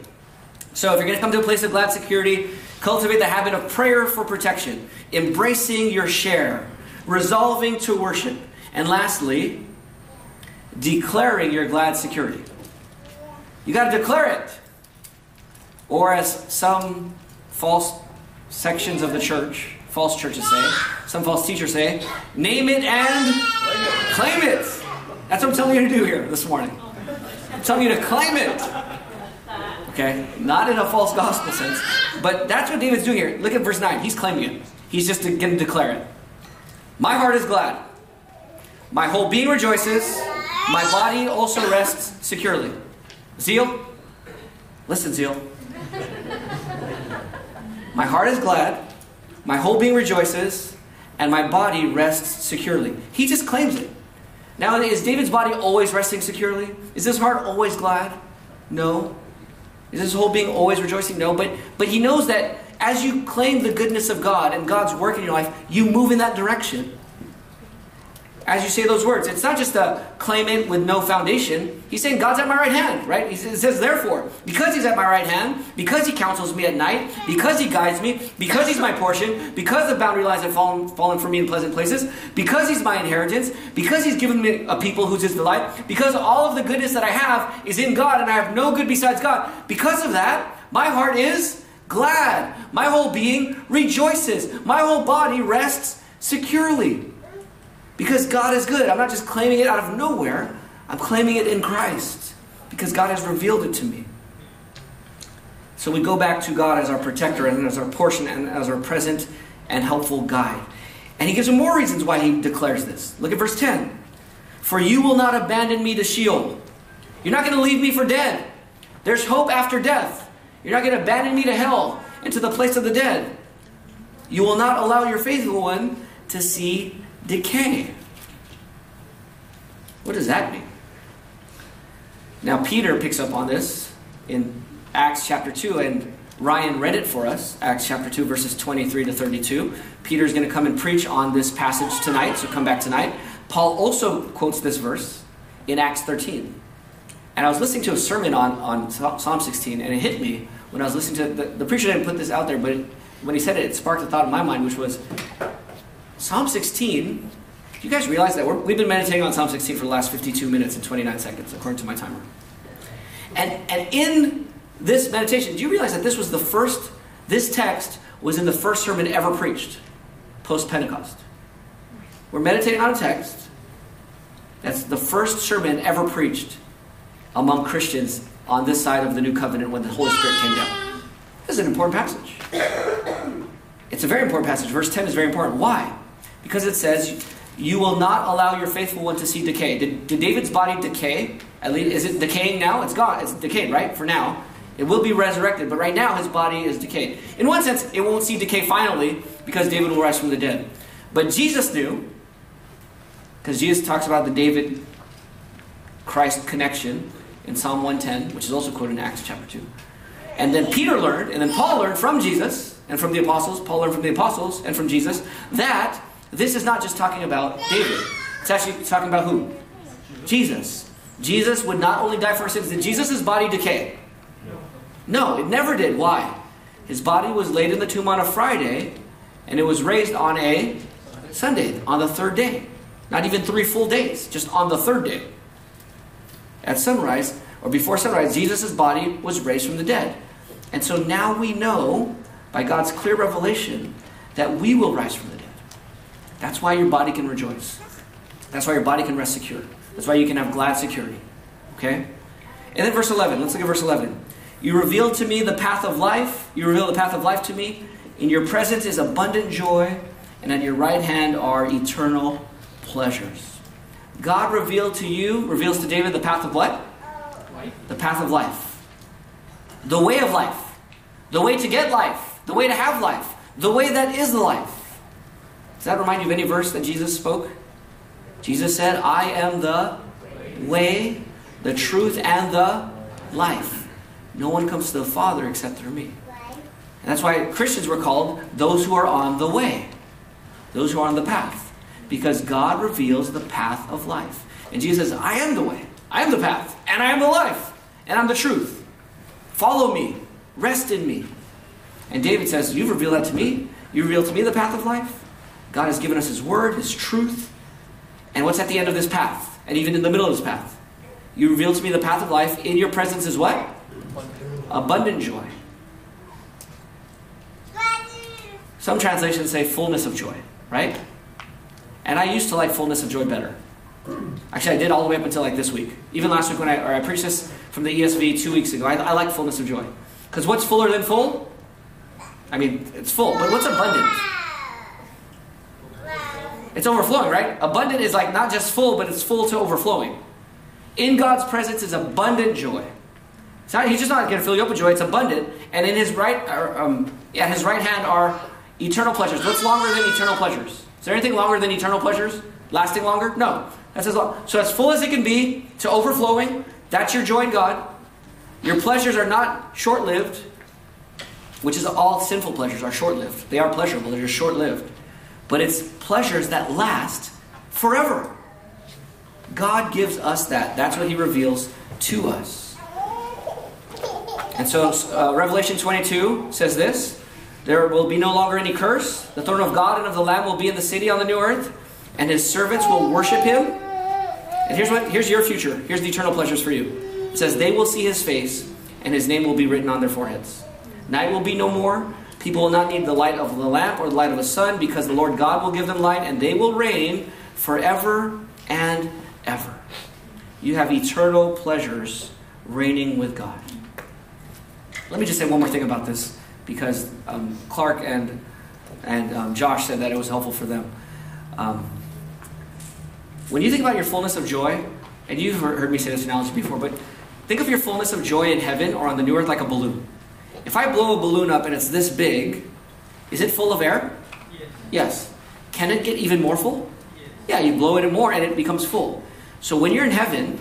So if you're going to come to a place of glad security, cultivate the habit of prayer for protection, embracing your share, resolving to worship, and lastly, declaring your glad security. You got to declare it. Or as some false sections of the church, false churches say, some false teachers say, name it and claim it. That's what I'm telling you to do here this morning. I'm telling you to claim it. Okay? Not in a false gospel sense. But that's what David's doing here. Look at verse 9. He's claiming it. He's just going to declare it. My heart is glad. My whole being rejoices. My body also rests securely. Zeal? Listen, Zeal. My heart is glad. My whole being rejoices. And my body rests securely. He just claims it. Now, is David's body always resting securely? Is his heart always glad? No. Is his whole being always rejoicing? No. But, but he knows that as you claim the goodness of God and God's work in your life, you move in that direction as you say those words. It's not just a claimant with no foundation. He's saying, God's at my right hand, right? He says, therefore, because He's at my right hand, because He counsels me at night, because He guides me, because He's my portion, because the boundary lines have fallen, fallen for me in pleasant places, because He's my inheritance, because He's given me a people who's His delight, because all of the goodness that I have is in God and I have no good besides God. Because of that, my heart is glad. My whole being rejoices. My whole body rests securely. Because God is good. I'm not just claiming it out of nowhere, I'm claiming it in Christ. Because God has revealed it to me. So we go back to God as our protector and as our portion and as our present and helpful guide. And he gives him more reasons why he declares this. Look at verse 10. For you will not abandon me to Sheol. You're not going to leave me for dead. There's hope after death. You're not going to abandon me to hell and to the place of the dead. You will not allow your faithful one to see decay. What does that mean? Now, Peter picks up on this in Acts chapter 2, and Ryan read it for us, Acts chapter 2, verses 23 to 32. Peter's going to come and preach on this passage tonight, so come back tonight. Paul also quotes this verse in Acts 13. And I was listening to a sermon on, on Psalm 16, and it hit me when I was listening to the, the preacher didn't put this out there, but it, when he said it, it sparked a thought in my mind, which was Psalm 16, do you guys realize that we have been meditating on Psalm 16 for the last 52 minutes and 29 seconds, according to my timer? And, and in this meditation, do you realize that this was the first, this text was in the first sermon ever preached post Pentecost? We're meditating on a text that's the first sermon ever preached among Christians on this side of the new covenant when the Holy Spirit came down. This is an important passage. It's a very important passage. Verse 10 is very important. Why? Because it says, You will not allow your faithful one to see decay. Did, did David's body decay? At least, is it decaying now? It's gone. It's decayed, right? For now. It will be resurrected, but right now his body is decayed. In one sense, it won't see decay finally because David will rise from the dead. But Jesus knew, because Jesus talks about the David Christ connection in Psalm 110, which is also quoted in Acts chapter 2. And then Peter learned, and then Paul learned from Jesus and from the apostles, Paul learned from the apostles and from Jesus, that this is not just talking about David. It's actually talking about who? Jesus. Jesus would not only die for our sins. Did Jesus' body decay? No, it never did. Why? His body was laid in the tomb on a Friday, and it was raised on a Sunday, on the third day. Not even three full days, just on the third day. At sunrise, or before sunrise, Jesus' body was raised from the dead. And so now we know, by God's clear revelation, that we will rise from the dead. That's why your body can rejoice. That's why your body can rest secure. That's why you can have glad security. Okay? And then verse 11. Let's look at verse 11. You revealed to me the path of life. You reveal the path of life to me. In your presence is abundant joy, and at your right hand are eternal pleasures. God revealed to you, reveals to David the path of what? Life. The path of life. The way of life. The way to get life. The way to have life. the way that is life. Does that remind you of any verse that Jesus spoke? Jesus said, I am the way, the truth, and the life. No one comes to the Father except through me. And that's why Christians were called those who are on the way, those who are on the path, because God reveals the path of life. And Jesus says, I am the way, I am the path, and I am the life, and I'm the truth. Follow me, rest in me. And David says, You've revealed that to me. You revealed to me the path of life. God has given us His word, His truth. And what's at the end of this path? And even in the middle of this path? You reveal to me the path of life. In your presence is what? Abundant joy. Some translations say fullness of joy, right? And I used to like fullness of joy better. Actually, I did all the way up until like this week. Even last week when I, or I preached this from the ESV two weeks ago, I, I like fullness of joy. Because what's fuller than full? I mean, it's full, but what's abundant? It's overflowing, right? Abundant is like not just full, but it's full to overflowing. In God's presence is abundant joy. Not, he's just not going to fill you up with joy; it's abundant. And in His right, or, um, yeah, His right hand are eternal pleasures. What's longer than eternal pleasures? Is there anything longer than eternal pleasures? Lasting longer? No. That's as long. So as full as it can be to overflowing. That's your joy in God. Your pleasures are not short-lived, which is all sinful pleasures are short-lived. They are pleasurable. They're just short-lived. But it's pleasures that last forever. God gives us that. That's what He reveals to us. And so uh, Revelation 22 says this There will be no longer any curse. The throne of God and of the Lamb will be in the city on the new earth, and His servants will worship Him. And here's, what, here's your future. Here's the eternal pleasures for you. It says, They will see His face, and His name will be written on their foreheads. Night will be no more. People will not need the light of the lamp or the light of the sun, because the Lord God will give them light, and they will reign forever and ever. You have eternal pleasures reigning with God. Let me just say one more thing about this, because um, Clark and and um, Josh said that it was helpful for them. Um, when you think about your fullness of joy, and you've heard me say this analogy before, but think of your fullness of joy in heaven or on the new earth like a balloon. If I blow a balloon up and it's this big, is it full of air? Yes. Yes. Can it get even more full? Yes. Yeah, you blow it in more and it becomes full. So when you're in heaven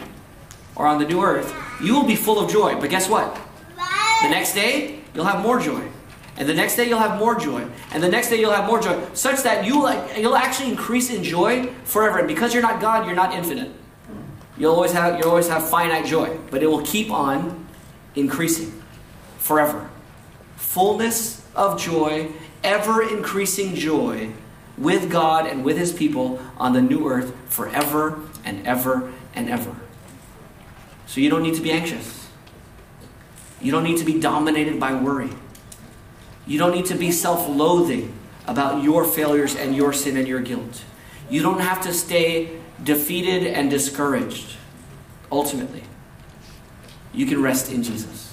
or on the new earth, you will be full of joy. But guess what? The next day, you'll have more joy. And the next day you'll have more joy. And the next day you'll have more joy. Such that you'll, you'll actually increase in joy forever. And because you're not God, you're not infinite. You'll always have you'll always have finite joy. But it will keep on increasing forever. Fullness of joy, ever increasing joy with God and with his people on the new earth forever and ever and ever. So you don't need to be anxious. You don't need to be dominated by worry. You don't need to be self loathing about your failures and your sin and your guilt. You don't have to stay defeated and discouraged. Ultimately, you can rest in Jesus.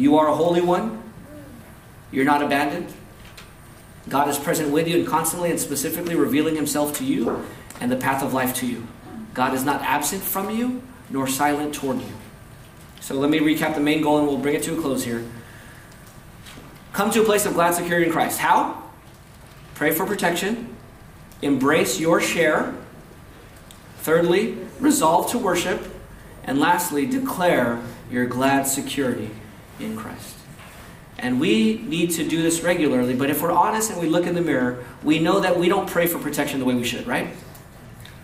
You are a holy one. You're not abandoned. God is present with you and constantly and specifically revealing himself to you and the path of life to you. God is not absent from you nor silent toward you. So let me recap the main goal and we'll bring it to a close here. Come to a place of glad security in Christ. How? Pray for protection. Embrace your share. Thirdly, resolve to worship. And lastly, declare your glad security in Christ. And we need to do this regularly, but if we're honest and we look in the mirror, we know that we don't pray for protection the way we should, right?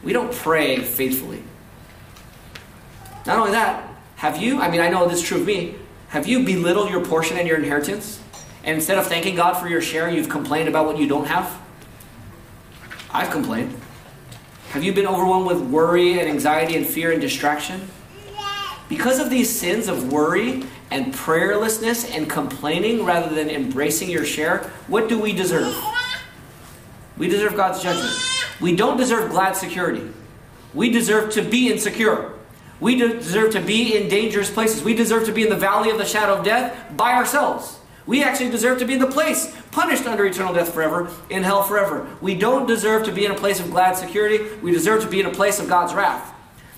We don't pray faithfully. Not only that, have you, I mean, I know this is true of me, have you belittled your portion and your inheritance? And instead of thanking God for your share, you've complained about what you don't have? I've complained. Have you been overwhelmed with worry and anxiety and fear and distraction? Because of these sins of worry and prayerlessness and complaining rather than embracing your share, what do we deserve? We deserve God's judgment. We don't deserve glad security. We deserve to be insecure. We deserve to be in dangerous places. We deserve to be in the valley of the shadow of death by ourselves. We actually deserve to be in the place punished under eternal death forever, in hell forever. We don't deserve to be in a place of glad security. We deserve to be in a place of God's wrath.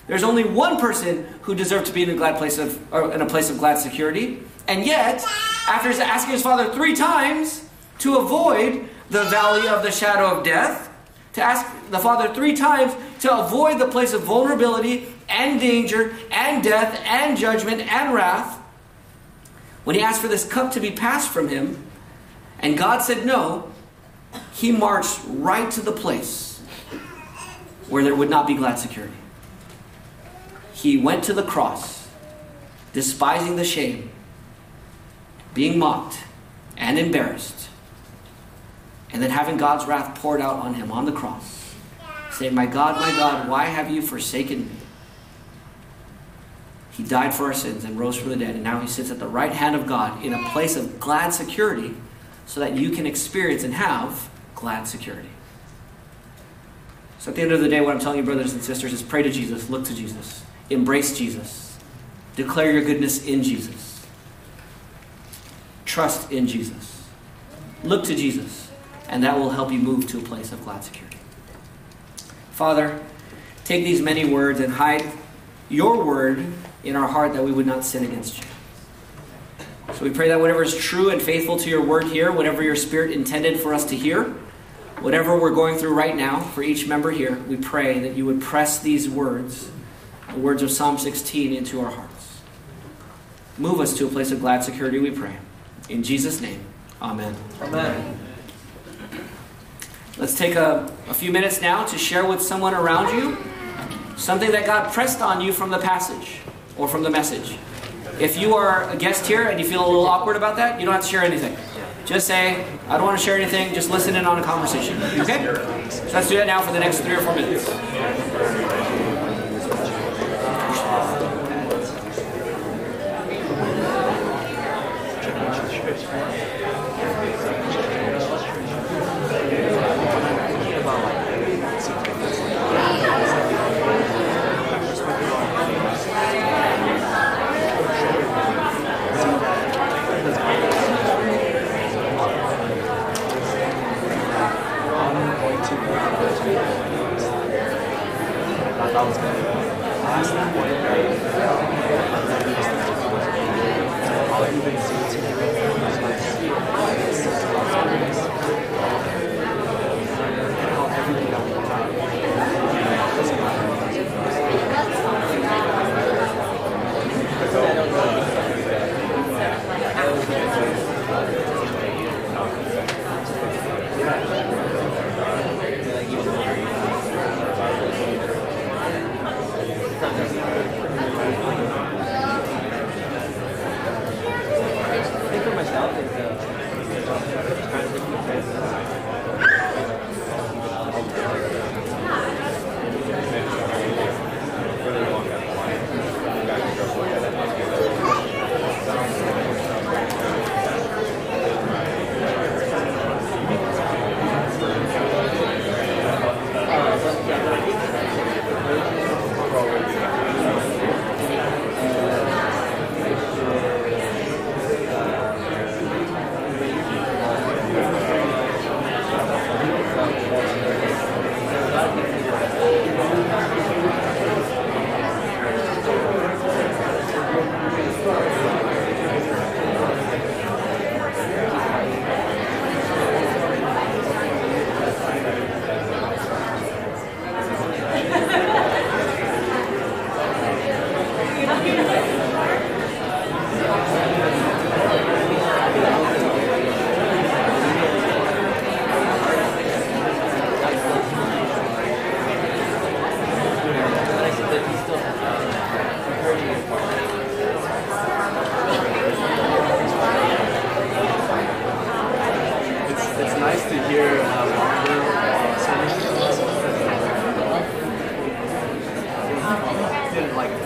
There's only one person who deserved to be in a glad place of in a place of glad security, and yet, after asking his father three times to avoid the valley of the shadow of death, to ask the father three times to avoid the place of vulnerability and danger and death and judgment and wrath, when he asked for this cup to be passed from him, and God said no, he marched right to the place where there would not be glad security. He went to the cross, despising the shame, being mocked and embarrassed, and then having God's wrath poured out on him on the cross, saying, My God, my God, why have you forsaken me? He died for our sins and rose from the dead, and now he sits at the right hand of God in a place of glad security so that you can experience and have glad security. So at the end of the day, what I'm telling you, brothers and sisters, is pray to Jesus, look to Jesus, embrace Jesus, declare your goodness in Jesus, trust in Jesus, look to Jesus, and that will help you move to a place of glad security. Father, take these many words and hide your word in our heart that we would not sin against you. So we pray that whatever is true and faithful to your word here, whatever your spirit intended for us to hear, whatever we're going through right now for each member here, we pray that you would press these words, the words of Psalm 16, into our hearts. Move us to a place of glad security, we pray. In Jesus' name, amen. Amen. Let's take a, a few minutes now to share with someone around you something that God pressed on you from the passage or from the message. If you are a guest here and you feel a little awkward about that, you don't have to share anything. Just say, I don't want to share anything, just listen in on a conversation. Okay? So let's do that now for the next three or four minutes. It's,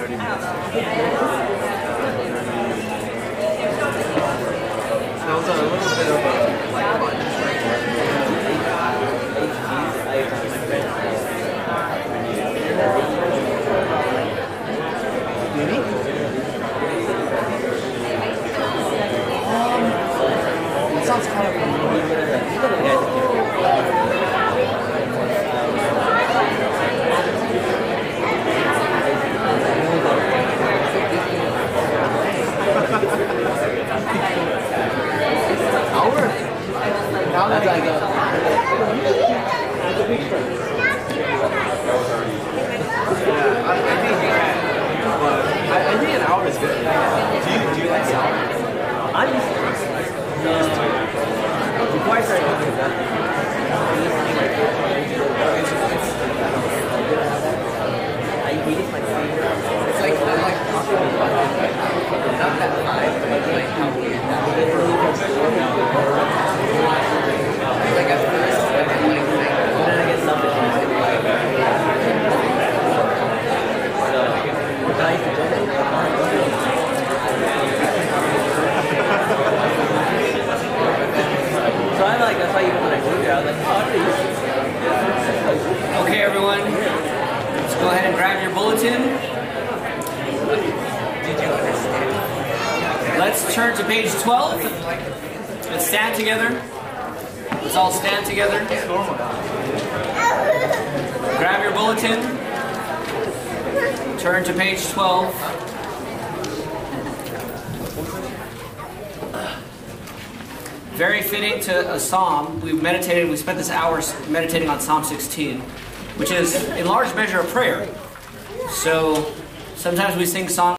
30 minutes. That was a little bit of a like lunch. It sounds kind of like a, it's a big friend. Yeah, I, I think, but I, I think an hour is good. Do you, do you like sour? I'm used to this. Before I started looking at that, I hate it like It's like, I like coffee with butter. Not that high, but like how weird that Like at first, I didn't like that. But then I get selfish and I say, so, but I used to joke So I'm like, that's why even when I moved here, I was like, oh, I'm pretty used to this. Okay, everyone, let's go ahead and grab your bulletin. Let's turn to page 12. Let's stand together. Let's all stand together. Grab your bulletin. Turn to page 12. Very fitting to a psalm. We've meditated, we spent this hour meditating on Psalm 16, which is in large measure a prayer. So sometimes we sing songs.